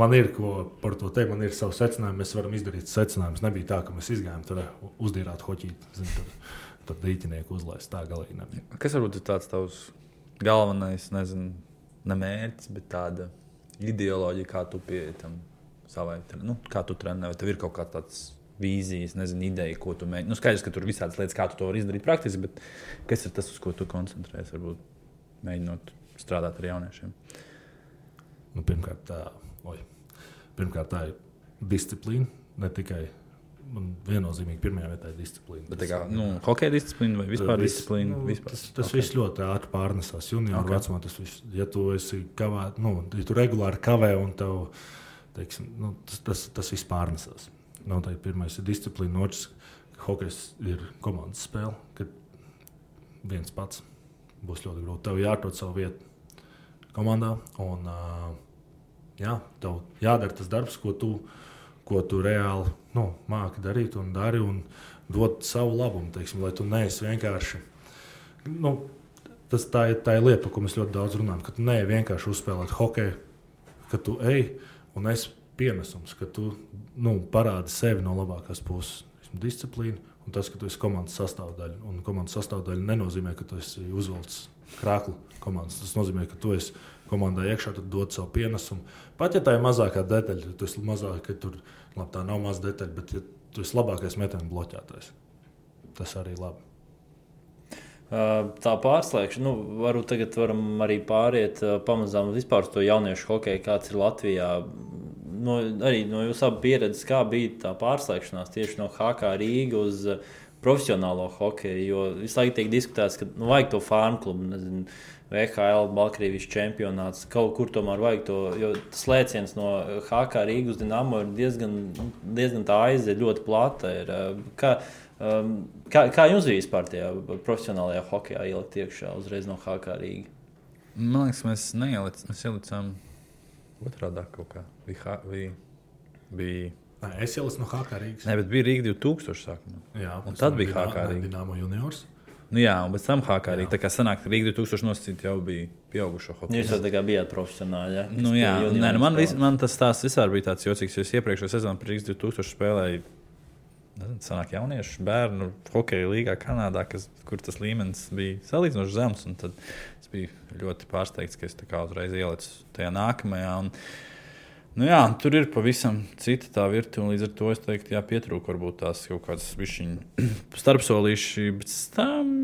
Man ir ko par to teikt, man ir savs secinājums. Mēs varam izdarīt secinājumus. Nebija tā, ka mēs izgājām tur uzdīrāt hoķīt. Zin, tur pat rīķinieku uzlaist. Tā galīgi nebija. Kas varbūt ir tāds tavs galvenais, nezinu, ne mērķis, bet tāda ideoloģija, kā tu pieeji tam savai, nu, kā tu trenē, vai tev ir kaut kāds tāds vīzijas, nezinu, ideja, ko tu mēģini. Nu, skaidrs, ka tur ir visādas lietas, kā tu to vari izdarīt praktiski, bet kas ir tas, uz ko tu koncentrējies, varbūt mēģinot strādāt ar jauniešiem? Nu, pirmkārt, tā, oj, pirmkārt, tā ir disciplīna, ne tikai man viennozīmīgi pirmajā vietā ir disciplīna. Bet, kā, nu, hokeja disciplīna vai vispār vis, disciplīna? Nu, vispār? Tas, tas okay. viss ļoti ātri pārnesās. Junioru okay. vecumā tas viss, ja tu esi kavē, nu, ja tu regulāri kavē un tev, teiksim, nu, tas, tas, tas viss pārnesās. Tā, pirmais ir disciplīna, otrs, hokejs ir komandas spēle, kad viens pats būs ļoti grūti. Tev jāatrod savu vietu komandā un jā, tev jādara tas darbs, ko tu ko tu reāli nu, māki darīt un dari un dot savu labumu, teiksim, lai tu neesi vienkārši. Nu, tas tā ir, tā ir lieta, par ko mēs ļoti daudz runājam. Ka tu neej vienkārši uzspēlēt hokeju, ka tu ej un esi pienesums, ka tu nu, parādi sevi no labākās puses, disciplīnu un tas, ka tu esi komandas sastāvdaļa. Un komandas sastāvdaļa nenozīmē, ka tu esi uzvilcis krāklu komandas. Tas nozīmē, ka tu esi komandā iekšā, tad dod savu pienesumu. Pat ja tā ir mazākā detaļa, tad tas ir mazāk, ka tur labi, tā nav maza detaļa, bet ja tu esi labākais metienu bloķētājs. Tas arī ir labi. Tā pārslēgšana, nu, varbūt tagad varam arī pāriet pamazām vispār uz to jauniešu hokeju, kāds ir Latvijā. No, arī no jūsu abu pieredzes, kā bija tā pārslēgšanās tieši no HK Rīgas uz profesionālo hokeju. Jo visu laiku tiek diskutēts, ka nu, vajag to farmu klubu, nezinu, VHL, Baltkrievijas čempionāts. Kaut kur tomēr vajag to, jo tas lēciens no HK Rīgas uz Dienāmo ir diezgan, diezgan tā aizie, ļoti plata. Ir, kā, Um, kā, kā jums bija vispār tajā profesionālajā hokeja ielikt iekšā uzreiz no HK Rīgas? Man liekas, mēs neielic, mēs ielicām otrādi kaut kā. Bija, bija, bija... Nē, es ielicu no HK Rīgas. Nē, bet bija Rīga 2000 sākumā. Jā, un tad bija HK Rīga. Dināmo juniors. Nu, jā, un pēc tam HK Rīga. Tā kā sanāk, Rīga 2000 nosacīt jau bija pieaugušo hokeju. Jūs jau tā kā bijāt profesionāli, jā? Nu, jā, nē, nu, man, vis, man tas tās vispār bija tāds jocīgs, jo es iepriekšējā sezonā Rīgas 2000 spēlēju sanāk, jauniešu bērnu hokeja līnijā Kanādā, kas, kur tas līmenis bija salīdzinoši zems. Tad es biju ļoti pārsteigts, ka es uzreiz ielicu tajā nākamajā. Un, nu jā, tur ir pavisam cita tā virtuve. Līdz ar to es teiktu, jā, pietrūka varbūt tās kaut kādas starpsolīši. Bet tam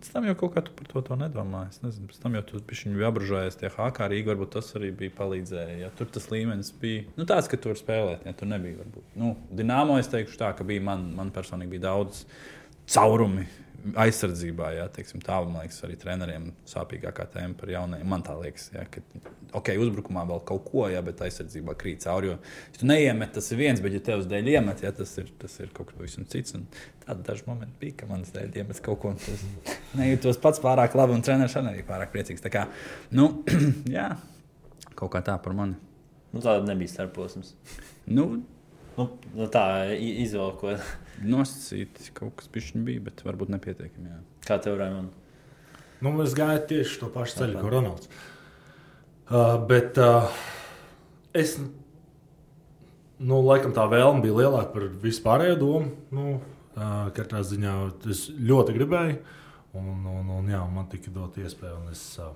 pēc tam jau kaut kā tu par to, to nedomāji. Es nezinu, pēc tam jau tu biji apbružojies tie HK Rīga, varbūt tas arī bija palīdzēja. Ja tur tas līmenis bija nu, tāds, ka tur spēlēt, ja tur nebija. Varbūt. Nu, Dināmo es teikšu tā, ka bija man, man personīgi bija daudz caurumi aizsardzībā, jā, teiksim, tā, man liekas, arī treneriem sāpīgākā tēma par jaunajiem. Man tā liekas, jā, ka, ok, uzbrukumā vēl kaut ko, jā, bet aizsardzībā krīt cauri. Jo, ja tu neiemet, tas ir viens, bet, ja tev uz dēļ iemet, jā, tas ir, tas ir kaut kas pavisam cits. Un tādi daži momenti bija, ka manas dēļ iemet kaut ko, nejūtos pats pārāk labi, un treneris arī pārāk priecīgs. Tā kā, nu, jā, kaut kā tā par mani. Nu, tāda nebija starposms. Nu, nu, nu tā izvēlkot. Nosacīti kaut kas bija, bet varbūt nepietiekami. Jā. Kā tev, Raimond? Nu, es gāju tieši to pašu ceļu, ko Ronalds. Uh, bet uh, es, nu, laikam tā vēlme bija lielāka par vispārējo domu. Nu, uh, katrā ziņā es ļoti gribēju, un, un, un jā, man tika dot iespēju, un es, uh,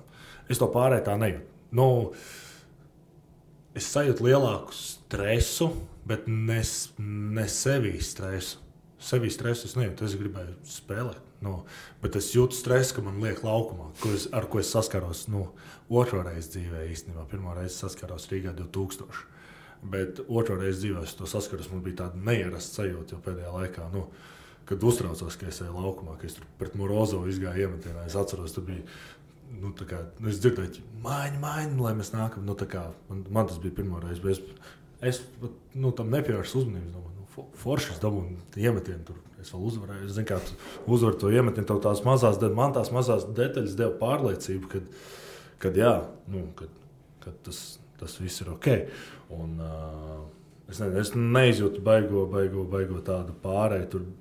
es to pārēju tā nejūtu. Nu, es sajūtu lielāku stresu, bet ne, ne sevi stresu sevi stresu es nejūtu. Es gribēju spēlēt. Nu, bet es jūtu stresu, ka man liek laukumā, ko es, ar ko es saskaros nu, otro reizi dzīvē. Īstenībā pirmā reize saskaros Rīgā 2000. Bet otru reizi dzīvē es to saskaros. Man bija tāda neierasta sajūta jau pēdējā laikā. Nu, kad uztraucos, ka es eju laukumā, ka es tur pret Morozovu izgāju iemetienā. Es atceros, tur bija. Nu, kā, nu, es dzirdēju, mājiņa, mājiņa, lai mēs nākam. Nu, kā, man, man tas bija pirmā reize. Es, es nu, tam nepievērsu uzmanību foršas dabūju iemetienu. Tur. Es vēl uzvarēju. Es zinu, kā tu uzvari to iemetienu. Tev tās mazās, man tās mazās detaļas deva pārliecību, kad, kad, jā, nu, kad, kad tas, tas viss ir ok. Un, uh, es, nezinu, es neizjūtu baigo, baigo, baigo tādu pārēju. Tur,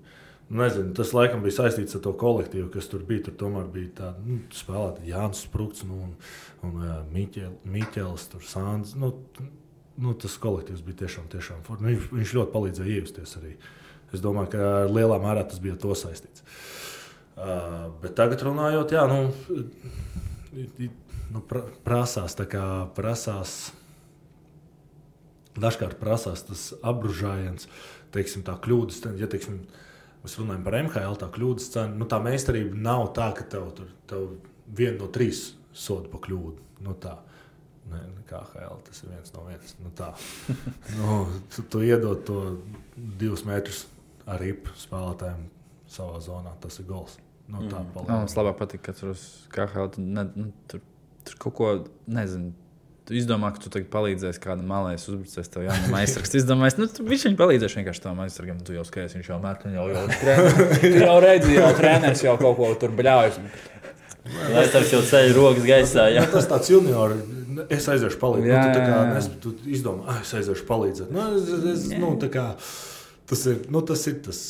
Nezinu, tas laikam bija saistīts ar to kolektīvu, kas tur bija. Tur tomēr bija tāda nu, spēlētāja, Jānis Sprūks nu, un, un uh, Miķels, Sāns. Nu, nu, tas kolektīvs bija tiešām, tiešām forši. Nu, viņš, viņš ļoti palīdzēja iejusties arī. Es domāju, ka lielā mērā tas bija to saistīts. Uh, bet tagad runājot, jā, nu, nu pra, prasās, kā prasās. Dažkārt prasās tas apbružājiens, teiksim, tā kļūdas. Ja teiksim, mēs runājam par MHL, tā kļūdas cena, nu, tā meistarība nav tā, ka tev tur tev viena no trīs soda pa kļūdu. Nu, tā. Nē, kā HL tas ir viens no viens. Nu, tā. nu, tu, tu iedod to divus metrus ar ripu spēlētājiem savā zonā. Tas ir gols. Nu, tā mm. Man labāk patīk, ka tur uz KHL tu ne, nu, tur, tur kaut ko nezinu. Tu izdomā, ka tu tagad palīdzēsi kādam malēs, uzbrucēs tev jau aizsargs. Izdomājies, nu, viņš viņam palīdzēs vienkārši tam aizsargam. Tu jau skaties, viņš jau met, jau, jau, jau, jau redzi, jau treneris jau kaut ko tur bļaujas. Lai tas jau ceļ rokas gaisā. Jā. Nu, tas tāds juniors es aiziešu palīdzēt. Jā, nu, tu, kā, nes, tu izdomā, ah, es aiziešu palīdzēt. Nu, es, es, nu, kā, tas ir, nu, tas ir tas,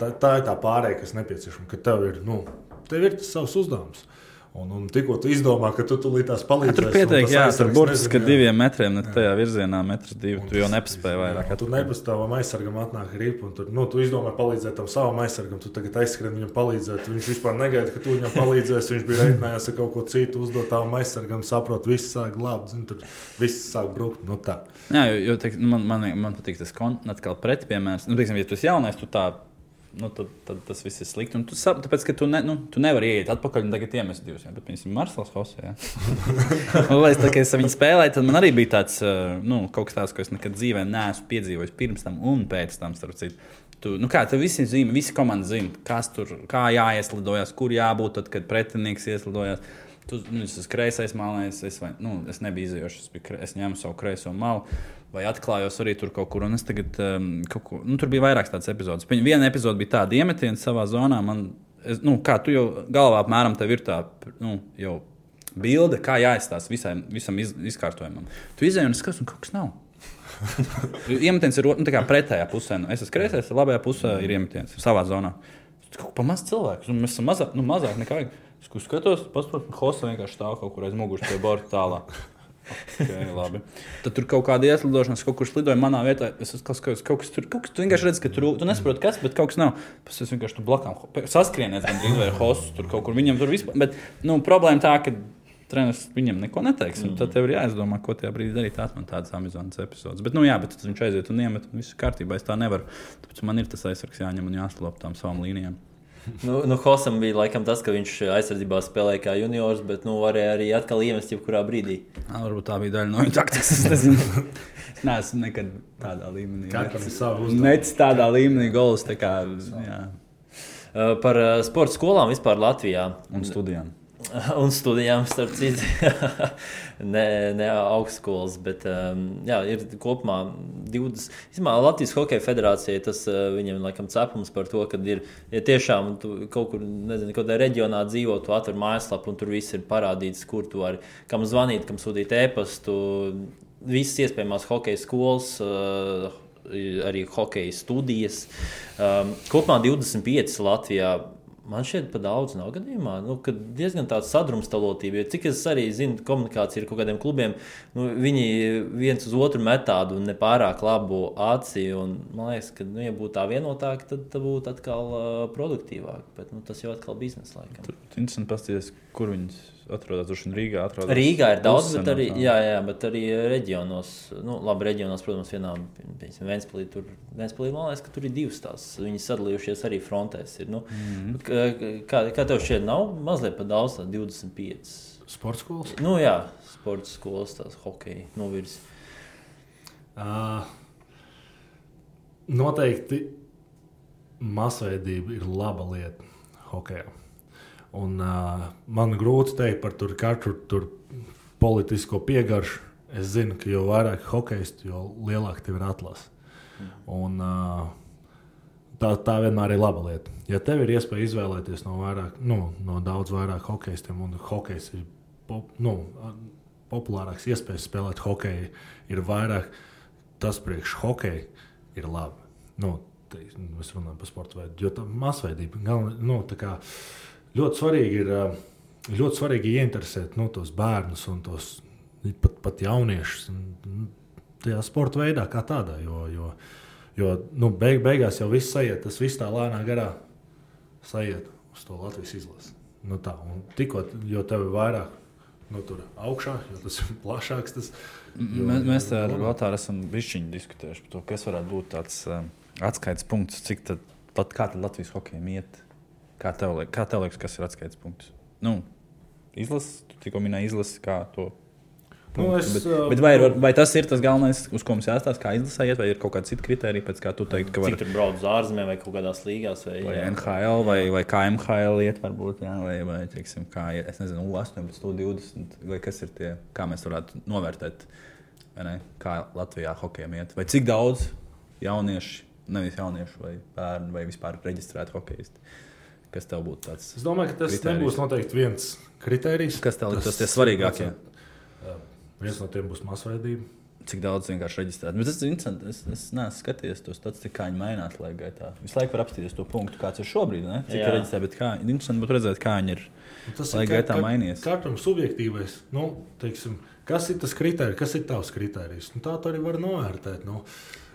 tā, tā ir tā pārējai, kas nepieciešama. Ka tev ir, nu, tev ir tas savs uzdevums. Un, un tikko tu izdomā, ka tu tulīt tās palīdzēsi. Tur pietiek, jā, tur burtiski diviem metriem, ne tajā virzienā, metrs divi. Tu jau nepaspēji vairāk. Tu nepastāvam aizsargam atnāk ripu, un tur, nu, tu izdomā palīdzēt tam savam aizsargam, tu tagad aizskrien viņam palīdzēt. Viņš vispār negaida, ka tu viņam palīdzēsi. Viņš bija reiķinājās ar kaut ko citu uzdot tavam aizsargam, saprot, viss sāk glābt, zin, tur viss sāk brukt. Nu, tā. Jā, jo, jo teik, man, man, man patīk tas kontakts, pretpiemērs. Nu, teiksim, ja tu esi jaunais, tu tā nu, tad, tad tas viss ir slikti. Un tu saproti, tāpēc, ka tu, ne, nu, tu nevari iet atpakaļ un tagad iemest divus. Ja? Tad, piemēram, Marsls Hosē. Lai es, tā, es viņu spēlēju, tad man arī bija tāds, nu, kaut kas tāds, ko es nekad dzīvē neesmu piedzīvojis pirms tam un pēc tam, starp citu. Tu, nu kā, visi zina, visi komanda zina, kas tur, kā jāieslidojas, kur jābūt, tad, kad pretinieks ieslidojas. Tu, nu, es esmu kreisais mākslinieks, es, vai, nu, es nebiju izjūts, es, biju, es ņēmu savu kreiso malu vai atklājos arī tur kaut kur. Un es tagad, um, ko, nu, tur bija vairākas tādas epizodes. Viena epizode bija tāda iemetiena savā zonā. Man, es, nu, kā tu jau galvā apmēram tev ir tā, nu, jau bilde, kā jāizstāsta visam, visam iz, izkārtojumam. Tu izēji un skaties, un kaut kas nav. Iemetiens ir nu, pretējā pusē. Nu, es esmu kreisais, labajā pusē ir iemetiens savā zonā. Tur kaut kā maz cilvēku, un mēs esam mazāk, nu, mazāk nekā. Es skatos, paskatās, Hosa vienkārši stāv kaut kur aiz muguras pie borta tālāk. Okay, labi. Tad tur kaut kāda ieslidošanās, kaut kur slidoja manā vietā. Es kaut kas, kaut kas tur, kaut kas, tu vienkārši redzi, ka tur, tu nesaproti, kas, bet kaut kas nav. Pēc es vienkārši tur blakām saskrienies, gan drīz vai hosts, tur kaut kur viņam tur vispār. Bet, nu, problēma tā, ka treneris viņam neko neteiks. Mm. Tad tev ir jāizdomā, ko tajā brīdī darīt. Tās man tādas Amazonas epizodes. Bet, nu, jā, bet viņš aiziet un iemet, un viss kārtībā. Es tā nevaru. Tāpēc man ir tas aizsargs jāņem un jāslop tām savām līnijām. Nu, nu, Hosam bija laikam tas, ka viņš aizsardzībā spēlēja kā juniors, bet nu, varēja arī atkal iemest jebkurā brīdī. Jā, varbūt tā bija daļa no viņa taktikas. Es nezinu. Es nekad tādā līmenī. Katram ir savu uzdevumu. Nec tādā līmenī gols. Tā kā, jā. Par sporta skolām vispār Latvijā. Un studijām. Un studijām, starp citu, ne, ne augstskolas, bet um, jā, ir kopumā 20. Izmā, Latvijas Hokeja federācija tas uh, viņam laikam cepums par to, ka ir ja tiešām kaut kur, nezinu, kaut kādā reģionā dzīvo, tu atver mājaslapu un tur viss ir parādīts, kur tu vari, kam zvanīt, kam sūtīt ēpastu, visas iespējamās hokeja skolas. Uh, arī hokeja studijas. Um, kopumā 25 Latvijā Man šķiet, ka daudz nav gadījumā. Nu, diezgan tāda sadrumstalotība. Cik es arī zinu, komunikācija ar kaut kādiem klubiem, nu, viņi viens uz otru met tādu nepārāk labu aci. Un, man liekas, ka, nu, ja būtu tā vienotāk, tad tā būtu atkal uh, produktīvāk. Bet nu, tas jau atkal biznesa laikam. Tur interesanti paskatīties, kur viņas atrodas. Tur Rīgā atrodas. Rīgā ir daudz, bet arī, jā, jā, bet arī reģionos, nu, labi, reģionos, protams, vienā Vēnspilī, tur, Vēnspilī, man liekas, ka tur ir divas tās. Viņi sadalījušies arī frontēs. Ir, nu, mm -hmm. kā, kā tev šķiet, nav mazliet par daudz, tā 25. Sports skolas? Nu, jā, sports skolas, tās hokeja novirs. Uh, noteikti masveidība ir laba lieta hokejā. Un, uh, man grūti teikt par tur katru tur politisko piegaršu. Es zinu, ka jo vairāk hokeistu, jo lielāka tev ir atlase. Un, uh, tā, tā vienmēr ir laba lieta. Ja tev ir iespēja izvēlēties no, vairāk, nu, no daudz vairāk hokeistiem, un hokejs ir pop, nu, populārāks, iespējas spēlēt hokeju, ir vairāk, tas priekš hokeja ir labi. Nu, te, mēs runājam par sporta veidu, jo tā masveidība galvenā. Nu, ļoti svarīgi ir ļoti svarīgi ieinteresēt nu, tos bērnus un tos pat, pat jauniešus nu, tajā sporta veidā, kā tādā. Jo, jo, jo nu, beig, beigās jau viss aiziet, tas viss tā lēnā garā aiziet uz to Latvijas izlasi. Nu, tā, tikko jau tev ir vairāk. Nu, tur augšā, jo tas ir plašāks. Tas, jo, mēs mēs ar Lotāru esam bijuši diskutējuši par to, kas varētu būt tāds uh, atskaites punkts, cik tad, tad, kā tad Latvijas hokejam iet. Kā tev, liek, kā tev liekas, kas ir atskaites punkts? Nu, izlases, tu tikko minēji izlases, kā to. Nu, es, bet, bet vai, vai tas ir tas galvenais, uz ko mums jāstāsta, kā izlasē, vai ir kaut kāda cita kriterija, pēc kā tu teiktu, ka var būt braukt uz ārzemēm vai kaut kādās līgās, vai, vai NHL, vai, vai kā MHL iet, varbūt, jā, vai, vai teiksim, kā, es nezinu, 18, 20, vai kas ir tie, kā mēs varētu novērtēt, ne, kā Latvijā hokejam iet, vai cik daudz jaunieši, nevis jaunieši vai bērni, vai vispār reģistrēti hokeisti. Kas tev būtu tāds? Es domāju, ka tas kriterijs. nebūs noteikti viens kriterijs. Kas tev liekas tie svarīgākie? Uh, viens no tiem būs masveidība. cik daudz vienkārši reģistrēt. Bet tas ir interesanti. Es, es neesmu skatījies to statistiku, kā viņi mainās laika gaitā. Visu laiku var apstīties to punktu, kāds ir šobrīd. Ne? Cik ir reģistrēts, bet kā, interesanti būtu redzēt, kā viņi ir Tas laika gaitā mainījies. Katram subjektīvais, nu, teiksim, kas ir tas kriterijs, kas ir tavs kriterijs. Nu, tā tu arī var novērtēt. Nu.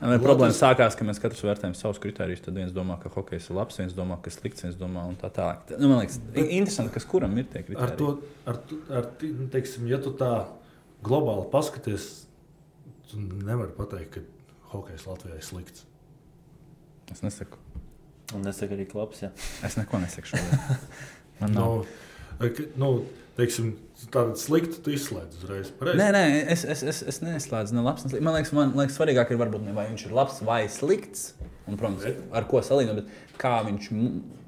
Vai problēma sākās, ka mēs katrs vērtējam savus kritērijus. Tad viens domā, ka hokejs ir labs, viens domā, ka slikts, viens domā, un tā tālāk. Nu, man liekas, bet, interesanti, kas kuram ir tie Ar kritēriji. to, ar, tu- ar, ti- nu, teiksim, ja tu tā globāli paskaties, tu nevari pateikt, ka hokejs Latvijā ir slikts. Es nesaku. Un nesaka arī klubs. Ja. Es neko nesaku šodien. Man nav. Nu, ka- nu, teiksim, tādu sliktu tu izslēdz uzreiz. Pareizi? Nē, nē, es, es, es, es neslēdzu ne labs. Ne slikts. man liekas, man liekas, svarīgāk ir varbūt ne vai viņš ir labs vai slikts. Un, protams, ar ko salīdzināt, bet kā viņš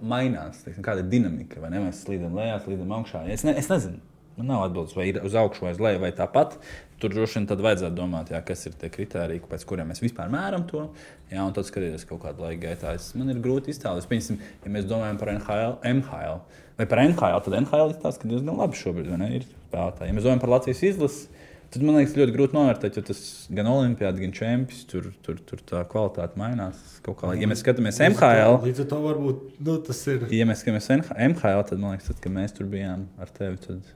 mainās, teiksim, kāda ir dinamika. Vai ne? Mēs slīdam lejā, slīdam augšā. Es, ne, es nezinu, man nav atbildes, vai ir uz augšu vai uz leju vai tāpat. Tur droši vien tad vajadzētu domāt, jā, kas ir tie kriteriji, pēc kuriem mēs vispār mēram to. Jā, un tad skatīties kaut kādu laiku gaitā. Es, man ir grūti iztēloties. Piemēram, ja mēs domājam par NHL, MHL vai par NHL, tad NHL izstāsta, ka diezgan labi šobrīd ir spēlētāji. Ja mēs domājam par Latvijas izlasi, tad man liekas ļoti grūti novērtēt, jo tas gan Olimpijāda, gan Čempions tur, tur, tur tā kvalitāte mainās. kā. Ja mēs skatāmies MHL, Līdz ar to varbūt nu, tas ir. ja mēs skatāmies MHL, tad man liekas, tad, kad mēs tur bijām ar tevi, tad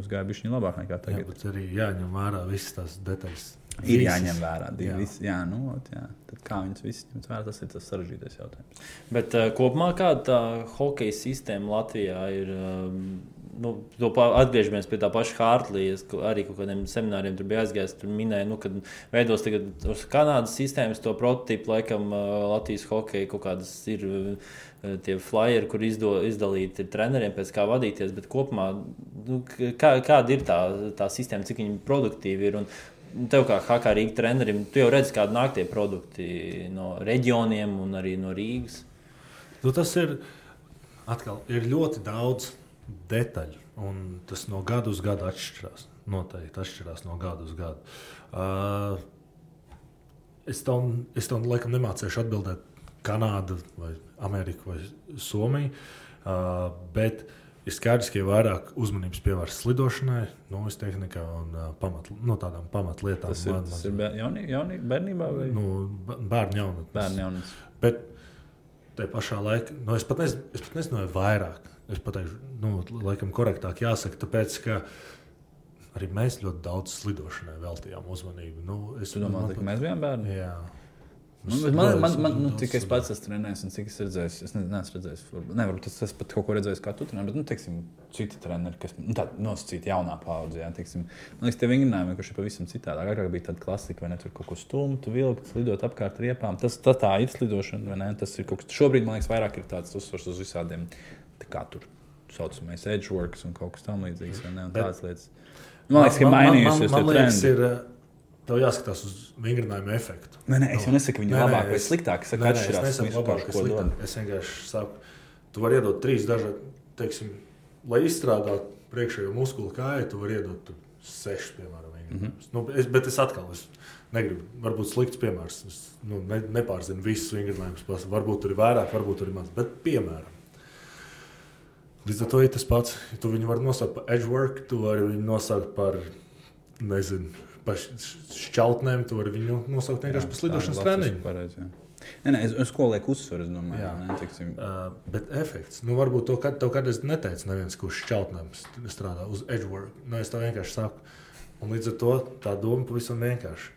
mums gāja bišķiņa labāk nekā Jā, tagad. bet arī jāņem vērā visas tās detaļas. Ir Visas. jāņem vērā. Jā. Jā, vis, jā, nu, ot, jā. Tad kā viņas visas ņemt vērā, tas ir tas sarežģītais jautājums. Bet uh, kopumā kāda tā hokeja sistēma Latvijā ir. Um, nu, atgriežamies pie tā paša Hārtlīja. Es arī kaut kādiem semināriem tur bija aizgājis. Tur minēja, nu, ka veidos tagad uz Kanādas sistēmas to prototypu, laikam, Latvijas hokeja kaut kādas ir. Tie flyeri, kur izdo, izdalīti treneriem, pēc kā vadīties, bet kopumā nu, kā, kāda ir tā, tā sistēma, cik viņi produktīvi ir. Un tev kā Hakā Rīgas trenerim, tu jau redzi, kādi nāk tie produkti no reģioniem un arī no Rīgas. Nu, tas ir, atkal, ir ļoti daudz detaļu, un tas no gada uz gadu atšķirās. Noteikti atšķirās no gada uz gadu. Uh, es tam, es tam laikam nemācīšu atbildēt Kanāda, vai Amerika vai Somija. Uh, bet ir skaidrs, ka ir vairāk uzmanības pievērsta slidošanai, nojas tehnikā un uh, pamat, no tādām pamatlietām. Tas ir, Man- tas ir bē- jauni, jauni, bērnībā vai nu, bērnu jaunatnes. bērnu jaunas? Bet tajā pašā laikā, nu, es pat nezinu, es pat nezinu vai vairāk. Es pateikšu, nu, laikam, korektāk jāsaka, tāpēc, ka arī mēs ļoti daudz slidošanai veltījām uzmanību. Nu, es Tu domā, ka mēs bijām bērni? Jā. Nu, bet man, man, man nu, cik es pats esmu trenējis, un cik es redzēju, es ne, neesmu redzējis, varbūt- ne, varbūt tas, tas pat kaut ko redzējis, kā tu trenē, bet, nu, teiksim, citi treneri, kas, nu, tādi nosacīti jaunā paudze, jā, teiksim, man liekas, tie vingrinājumi, kurš ir pavisam citādi. Agrāk bija tāda klasika, vai ne, tur kaut ko stumt, vilkt, slidot apkārt riepām, tas, tas tā ir slidošana, vai ne, tas ir kaut kas, šobrīd, man liekas, vairāk ir tāds uzsvars uz visādiem, tā kā tur saucamais edgeworks un kaut kas tam līdzīgs, vai ne, un Bet- tādas lietas. Man liekas, ka mainījusies man, tie man liekas, ir, uh, Tev jāskatās uz vingrinājumu efektu. Nē, nē, es jau nesaku, ka viņi ir labāki vai es- sliktāki. Es saku, Nē, nē, es nesaku labāk, sliktāk. Es vienkārši saku, tu vari iedot trīs dažādi, teiksim, lai izstrādātu priekšējo muskuli kāju, tu vari iedot sešus, piemēram, vingrinājumus. Mm -hmm. nu, es, bet es atkal es negribu, varbūt slikts piemērs. Es nu, ne, nepārzinu visus vingrinājumus. Varbūt tur ir vairāk, varbūt tur ir maz. Bet, piemēram, līdz ar to ir tas pats. Tu viņu vari nosaukt par edgework, tu vari viņu nosaukt par, nezinu, par šķautnēm, tu vari viņu nosaukt vienkārši par slidošanas treniņu. Nē, nē, es, uz ko lieku uzsvaru, es domāju. Jā. Nē, teiksim, Uh, bet efekts, nu, varbūt to kad, tev kādreiz neteica, neviens, kurš šķautnēm st- strādā uz edgework. Nu, es to vienkārši saku. Un līdz ar to tā doma pavisam vienkārši.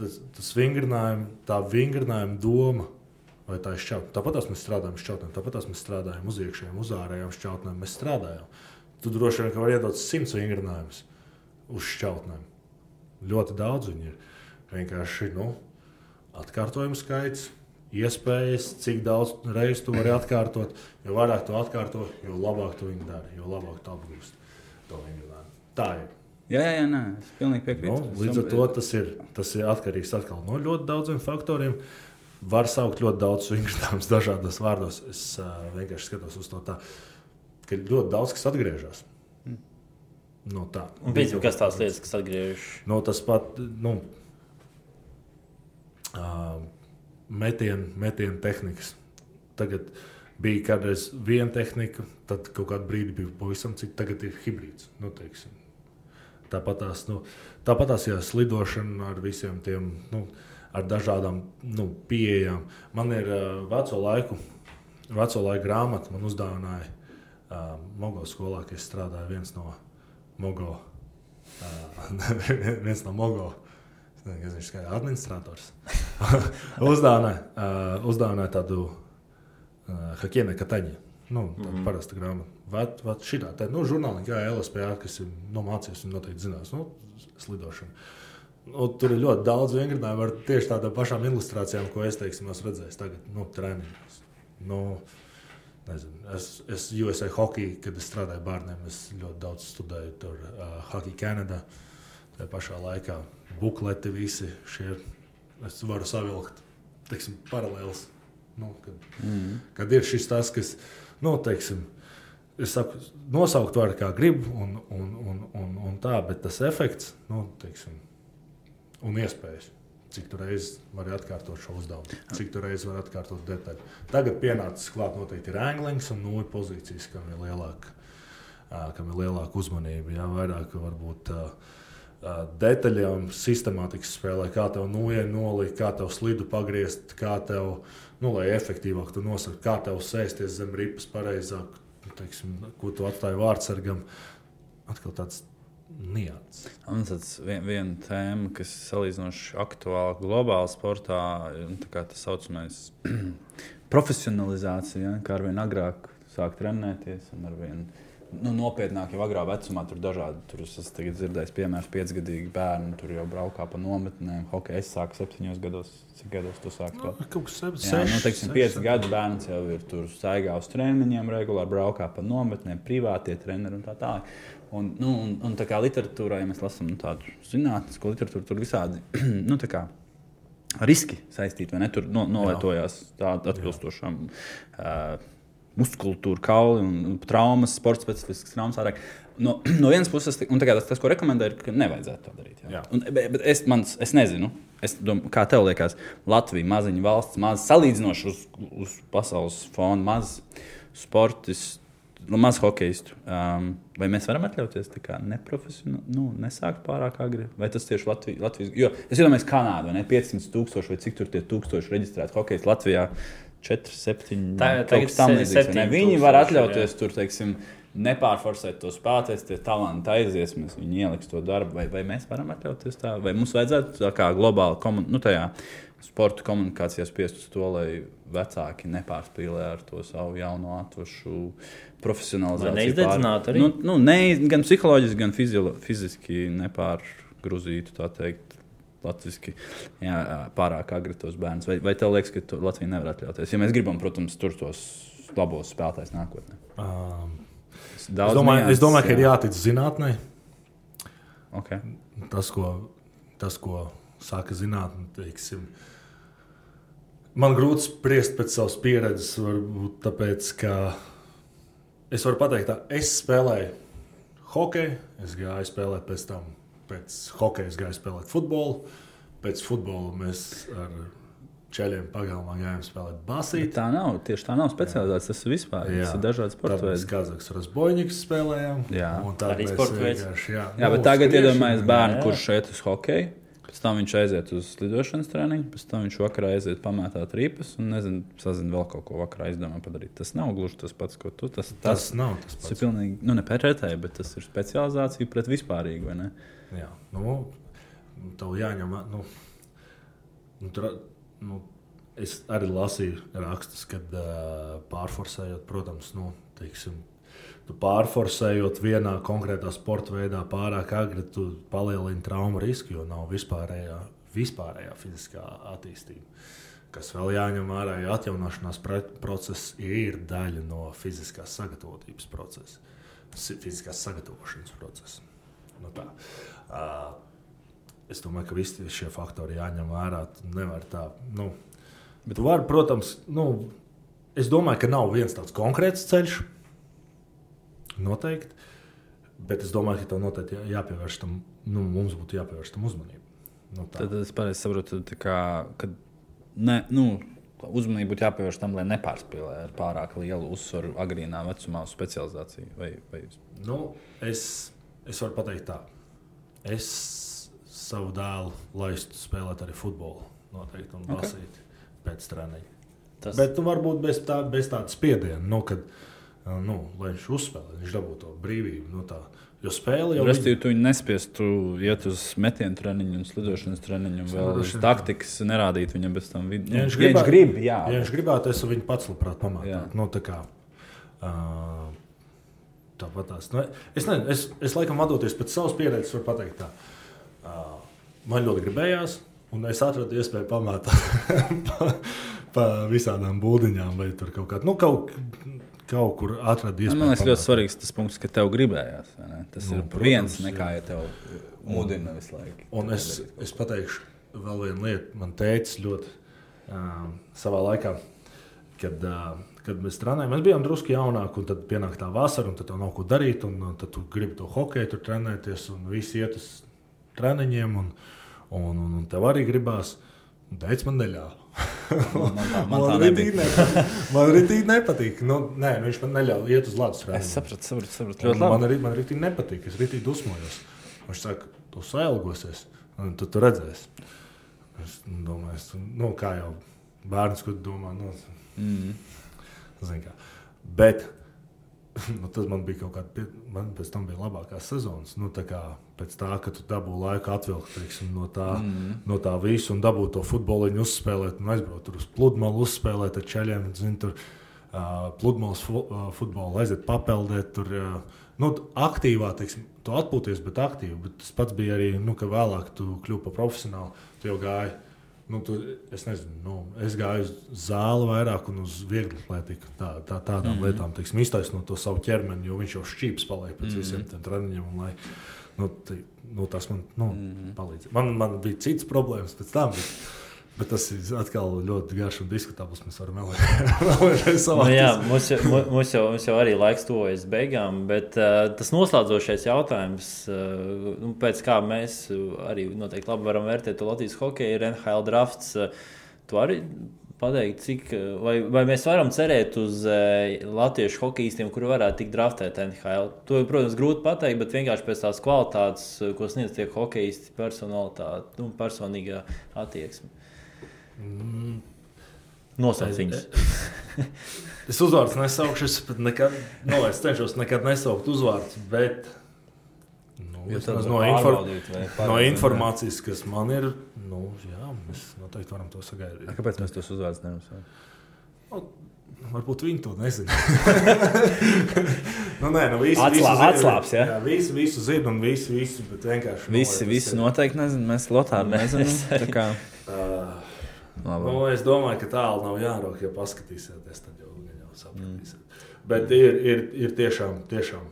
Tas, tas vingrinājums, tā vingrinājuma doma, vai tā ir šķautne. Tāpat mēs strādājam šķautnēm, tāpat mēs strādājam uz iekšējām, uz ārējām šķautnēm. Mēs strādājam. Tu droši vien vari iedot simts vingrinājumus uz šķautnēm. Ļoti daudz viņi ir. Vienkārši nu, atkārtojumu skaits, iespējas, cik daudz reizes tu vari atkārtot. Jo vairāk tu atkārto, jo labāk tu viņu dari, jo labāk tu apgūsti to vingrinājumu. Tā ir. jā, jā, jā, nē, es pilnīgi piekrītu. Nu, līdz ar to tas ir, tas ir atkarīgs atkal no ļoti daudziem faktoriem. Var saukt ļoti daudz vingrinājumus dažādos vārdos. Es uh, vienkārši skatos uz to tā, ka ļoti daudz kas atgriežas. No tā. Un pēc kas tās lietas, kas atgriežas. No tas pat nu, uh, metienu metien tehnikas. Tagad bija kādreiz viena tehnika, tad kaut kādā brīdī bija pavisam cits. Tagad ir hibrīds. Nu, teiksim. Tāpat tās, nu, tāpat tās jā, slidošana ar visiem tiem, nu, ar dažādām nu, pieejām. Man ir uh, veco laiku, veco laiku grāmata, man uzdāvināja uh, Mogo skolā, kas strādāja viens no Mogo. Uh, viens no Mogo. Kas viņš ir administrators? uzdāvināja, uh, uzdāvināja tādu uh, Hakiene Kataņu. Nu, tāda mm -hmm. parasta grāmata. Vat, vat šitā, tā, nu, žurnāli, kā LSPA, kas ir nu, mācījies un noteikti zinās, nu, slidošana. Nu, tur ir ļoti daudz vingrinājumu ar tieši tādām pašām ilustrācijām, ko es, teiksim, esmu redzējis tagad, nu, treniņos. Nu, nezinu, es, es USA hokeju, kad es strādāju bērniem, es ļoti daudz studēju tur uh, Hockey Canada. Tā pašā laikā bukleti visi šie, es varu savilkt, teiksim, paralēlus. Nu, kad, mm. kad ir šis tas, kas, nu, teiksim, es saku, nosaukt vārdu kā gribu, un, un, un, un, un tā, bet tas efekts, nu, teiksim, un iespējas. Cik tu reizes vari atkārtot šo uzdevumu, cik tu reizes vari atkārtot detaļu. Tagad pienācis klāt noteikti ir anglings un nulles pozīcijas, kam ir lielāka, kam ir lielāka uzmanība. Jā, vairāk varbūt detaļām, sistemātikas spēlē, kā tev nulli nolikt, kā tev slidu pagriezt, kā tev, nu, lai efektīvāk tu nosaki, kā tev sēsties zem ripas pareizāk, teiksim, ko tu atstāji vārdsargam. Atkal tāds nianses. Tas vien, viena tēma, kas salīdzinoši aktuāla globālā sportā, ir nu, tā saucamais profesionalizācija, ja, kā ar vien agrāk sāk trenēties un ar vien nu, nopietnāk, jau agrā vecumā tur dažādi. Tur es esmu dzirdējis, piemēram, piecgadīgi bērni. Tur jau braukā pa nometnēm. Hokeja es sāku septiņos gados. Cik gados tu sāki? No, kaut kas tāds - nu, teiksim, pieci gadu bērns jau ir tur staigā uz treniņiem, regulāri braukā pa nometnēm, privātie treneri un tā tālāk. Un, nu, un, un tā kā literatūrā, ja mēs lasām nu, tādu zinātnisku literatūru, tur visādi nu, kā, riski saistīti vai ne? Tur no, novietojās tādu atbilstošām. Uh, muskultūra, kauli un traumas, sports specifisks traumas. Ārāk. No, no vienas puses, un tas, tas, ko rekomendēju, ir, ka nevajadzētu to darīt. Jā. Jā. Un, bet, bet es, mans, es nezinu, es domāju, kā tev liekas, Latvija maziņa valsts, maz salīdzinoši uz, uz pasaules fona, maz sportistu. Nu, maz hokeistu. Um, vai mēs varam atļauties neprofesionāli, nu, nesākt pārāk agri? Vai tas tieši Latvijas? Latvijas jo es iedomājos, Kanādu, vai ne? 500 tūkstoši vai cik tur tie tūkstoši reģistrēti hokeisti Latvijā. 4, 7, tā, kaut kas tamlīdzīgs. Viņi var atļauties jā. tur, teiksim, nepārforsēt to spēlēties, tie talanti aizies, mēs viņi ieliks to darbu, vai, vai mēs varam atļauties tā, vai mums vajadzētu tā kā globāli komun, nu, tajā sporta komunikācijā spiest uz to, lai vecāki nepārspīlē ar to savu jauno atvašu profesionalizāciju. Neizdedzināt arī? Nu, nu, ne, gan psiholoģiski, gan fizio, fiziski nepārgrūzītu, tā teikt, Latvijasiski pārāk agri tos bērnus. Vai, vai tev liekas, ka Latvija nevar atļauties? Ja mēs gribam, protams, tur tos labos spēlētājus nākotnē. Um, es domāju, nians, es domāju, ka jā. ir jātic zinātnē. Okay. Tas, ko, tas, ko saka zinātnē, teiksim, man grūti spriest pēc savas pieredzes. Varbūt tāpēc, ka es varu pateikt, ka es spēlēju hokeju, es gāju spēlēt pēc tam pēc hokeja gāju spēlēt futbolu. Pēc futbola mēs ar ceļiem pagalmā gājām spēlēt basīti. Tā nav, tieši tā nav specializēts. Tas ir vispār. Jā. Ir dažādi sporta veidi. Mēs Kazaks Razboņiks spēlējām. Jā, tā arī sporta veids. Jā, jā bet tagad iedomājies bērnu, kurš šeit uz hokeju. Pēc tam viņš aiziet uz lidošanas treniņu, pēc tam viņš vakarā aiziet pamētāt rīpas un nezinu, sazina vēl kaut ko vakarā izdomā padarīt. Tas nav gluži tas pats, ko tu. Tas, tas, tas nav tas pats. Tas ir pilnīgi, nu ne pretēji, bet tas ir specializācija pret vispārīgu, vai ne? Jā, nu, tev jāņem. Nu, nu, tur, nu, es arī lasīju rakstus, kad uh, pārforsējot, protams, nu, teiksim, tu pārforsējot vienā konkrētā sporta veidā pārāk agri, tu palielini traumu risku, jo nav vispārējā, vispārējā fiziskā attīstība. Kas vēl jāņem vērā, ja atjaunošanās process ir daļa no fiziskās sagatavotības procesa, fiziskās sagatavošanas procesa. Nu tā. Es domāju, ka visi šie faktori jāņem vērā. Nevar tā, nu, bet var, protams, nu, es domāju, ka nav viens tāds konkrēts ceļš. Noteikti. Bet es domāju, ka tam noteikti jāpievērš tam, nu, mums būtu jāpievērš tam uzmanību. Nu, tā. Tad es pareizi saprotu, ka ne, nu, uzmanību būtu jāpievērš tam, lai nepārspīlē ar pārāk lielu uzsvaru agrīnā vecumā uz specializāciju. Vai, vai... Nu, es, es varu pateikt tā es savu dēlu laistu spēlēt arī futbolu. Noteikti un Ok. lasīt pēc treniņa. Tas, Bet nu, varbūt bez, tā, bez tāda spiediena, nu, kad, nu, lai viņš uzspēlē, viņš dabūtu to brīvību. Nu, tā. Jo spēle jau Restīvi, tu viņu nespiestu iet uz metienu treniņu slidošanas treniņu, vēl uz taktikas nerādīt viņam bez tam vidū. Ja viņš ja viņš grib, jā. Ja viņš gribētu, es viņu pats labprāt pamācītu. Nu, tā kā, uh, tāpat tās. Nu, es, nezinu, es, es laikam vadoties pēc savas pieredzes, varu pateikt, tā. Uh, man ļoti gribējās, un es atradu iespēju pamācīt pa, pa visādām būdiņām, vai tur kaut kādā, nu, kaut, kaut kur atradu iespēju. Man liekas, ļoti svarīgs tas punkts, ka tev gribējās. Tas Nu, ir protams, viens, nekā ja tev mudina visu laiku. Un es, es pateikšu, vēl vienu lietu. Man teica ļoti uh, savā laikā, kad, uh, kad mēs strādājām. Mēs bijām drusku jaunāki, un tad pienāk tā vasara, un tad tev nav ko darīt. Un, uh, tad tu gribi to hokeju tur trenēties, un visi iet uz treniņiem, un, un, un, un tev arī gribās. Teic, man neļāva. Man, man, man nebija. nepatīk. Man arī nepatīk. Nu, nē, nu, viņš man neļāva iet uz ledus. Es sapratu, sapratu, sapratu. Ļoti Man labi. arī, man arī tik nepatīk. Es arī dusmojos. Viņš saka, tu sailgosies, un tu, tu redzēsi. Es domāju, nu, kā jau bērns, kurš domā, nu, Mm. zini kā. Bet nu, tas man bija kaut kāda, pie- man pēc tam bija labākās sezonas. Nu, tā kā pēc tā, ka tu dabūji laiku atvilkt teiksim, no, tā, mm. no tā visu un dabūji to futboliņu uzspēlēt, un aizbraukt tur uz pludmali, uzspēlēt ar ceļiem. Uh, pludmales fu, uh, futbolu aiziet papeldēt. Tur, uh, nu, aktīvā, teiksim, tu atpūties, bet aktīvi. Bet tas pats bija arī, nu, ka vēlāk tu kļuvi par profesionāli. Tu jau gāji. Nu, tu, es nezinu, nu, es gāju uz zāli vairāk un uz vieglu atletiku. Tā, tā, tādām mm -hmm. lietām, teiksim, iztaisnot to savu ķermeni, jo viņš jau šķīps paliek pēc mm -hmm. visiem tiem treniņiem. Nu, tai, nu, tas man nu, mm -hmm. palīdz. Man, man bija cits problēmas pēc tam. Bet, bet tas ir atkal ļoti garš un diskutabls. Mēs varam vēl vēlreiz Nu, savā jā, mums, jau, mu- mums, jau, mums jau arī laiks tuvojas beigām, bet uh, tas noslēdzošais jautājums, uh, nu, pēc kā mēs arī noteikti labi varam vērtēt Latvijas hokeju, ir NHL drafts. Uh, tu arī pateikt, cik, vai, vai mēs varam cerēt uz uh, latviešu hokeistiem, kuri varētu tikt draftēti NHL? To, protams, grūti pateikt, bet vienkārši pēc tās kvalitātes, ko sniedz tie hokeisti, personalitāte, nu, personīgā attieksme. Nosauc viņus. Es uzvārds nesaukšu, es pat nekad, nu, es cenšos nekad nesaukt uzvārdus, bet nu, no, infor no informācijas, kas man ir, nu, jā, mēs noteikti varam to sagaidīt. Kāpēc mēs tos uzvārdus nenosaucam? Nu, varbūt viņi to nezina. nu, nē, nu, visi, Atslā- visi zina. atslābs, ja? Jā, visi, visi zina un visi, visi, bet vienkārši. Visi, nu, visi noteikti nezina. Mēs Lotāru nezinām. Labi. nu, es domāju, ka tālu nav jārok, ja paskatīsieties, tad jau, jau sapratīsiet. Mm. Bet ir, ir, ir tiešām, tiešām,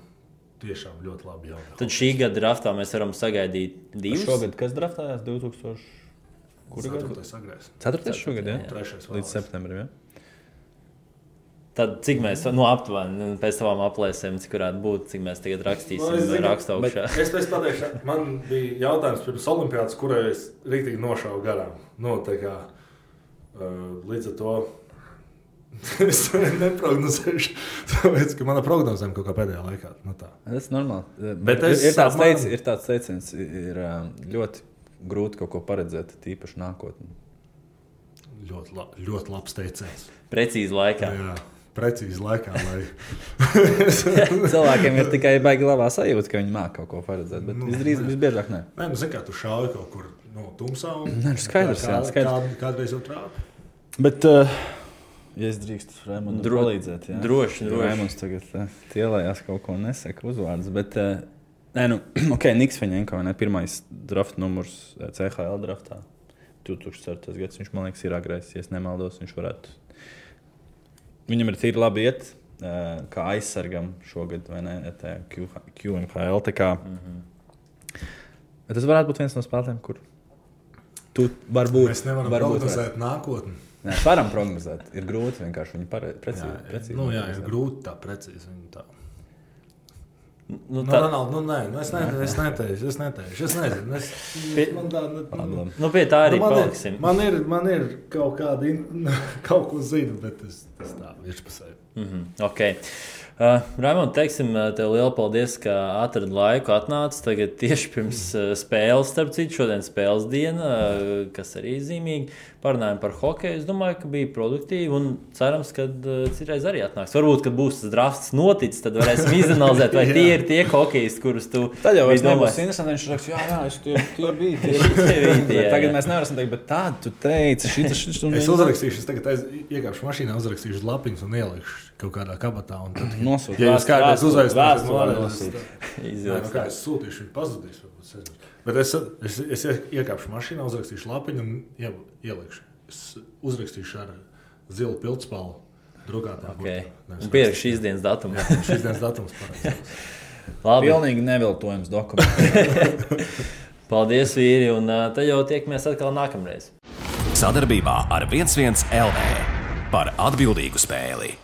tiešām ļoti labi jau. Tad šī gada draftā mēs varam sagaidīt divus. Šogad kas draftējās? 2000. Kuru gadu? Ceturtais agrēs. Ceturtais šogad, jā? Trešais Līdz septembrim, jā? Tad cik mēs nu, aptuveni nu, pēc savām aplēsēm, cik varētu būt, cik mēs tagad rakstīsim, Nu, es zinu, rakstu augšā. Es pēc pateikšu, man bija jautājums pirms olimpiādas, kurai es rītīgi nošāvu garām. Nu, uh, līdz ar to es neprognozēšu, tāpēc, ka mana prognozēm kaut kā pēdējā laikā. Nu, tā. Tas ir normāli. Bet es ir, tāds man- teic, ir tāds teiciens, ir ļoti grūti kaut ko paredzēt, tīpaši nākotnē. ļoti, la, ļoti labs teiciens. Precīzi laikā. Jā, precīzi laikā. Lai... Cilvēkiem ir tikai baigi labā sajūta, ka viņi māca kaut ko paredzēt, bet Nu, visdrīz, visbiežāk nē. Nē, nu, zini, kā tu šauji kaut kur no tumsā. Un, Nē, nu, skaidrs, jā, kā, skaidrs. Kā, kādreiz jau trāpa. Bet, uh, ja es drīkstu Raimondam Dro- palīdzēt, jā. droši, droši. Raimonds tagad uh, tielējās kaut ko nesaka uzvārdus, bet, uh, nē, nu, ok, Niks Feņenko, ne, pirmais draft numurs eh, CHL draftā. 2004. gads, viņš man liekas, ir agresīvs, ja es nemaldos, viņš varētu. Viņam ir tīri labi iet, uh, kā aizsargam šogad, vai ne, Q- QMHL. mm. -hmm. Tas varētu būt viens no spēlēm, kur tu varbūt Mēs nevaram varbūt prognozēt nākotni. Nē, varam prognozēt. Ir grūti vienkārši viņu precīzi. Jā, precīzi nu, jā, ir grūti tā precīzi. Tā. Nu, Nu, tā, Ronald, nu, nē, nu, es, ne, es neteikšu, es neteikšu. Es nezinu. Es, Pie- man tā, nu, nu, pie tā arī nu, man, paliksim. ir, man, ir, man ir kaut kāda, kaut ko zinu, bet es, es tā virspusēji. Mm -hmm. okay. Uh, Raimond, teiksim, tev lielu paldies, ka atradi laiku, atnāci tagad tieši pirms uh, spēles, starp citu, šodien spēles diena, uh, kas arī zīmīgi. Parunājām par hokeju. Es domāju, ka bija produktīvi un cerams, ka uh, citreiz arī atnāks. Varbūt, kad būs tas drafts noticis, tad varēsim izanalizēt, vai tie ir tie hokejisti, kurus tu. Tad jau nebūs interesanti. Viņš raks, jā, jā, es tie, tie biju. Tie, tie, tie, jā, tagad mēs nevaram teikt, bet tādu tu teici. Šitas, šitas, un... Es uzrakstīšu, es tagad iekāpšu mašīnā, uzrakstīšu lapiņas un ielikšu kaut kādā kabatā. Tad, nosūtīt. Ja jūs kādreiz uzvairāt, tad nu, es sūtīšu, viņš pazudīs. Bet es, es, es iekāpšu mašīnā, uzrakstīšu lapiņu un ielikšu. Es uzrakstīšu ar zilu pildspalvu. Drukātā. Okay. Pierakst šīs dienas datumu. šīs dienas datums. Labi. Pilnīgi neviltojams dokuments. Paldies, vīri, un tad jau tiekamies atkal nākamreiz. Sadarbībā ar 11 LV par atbildīgu spēli.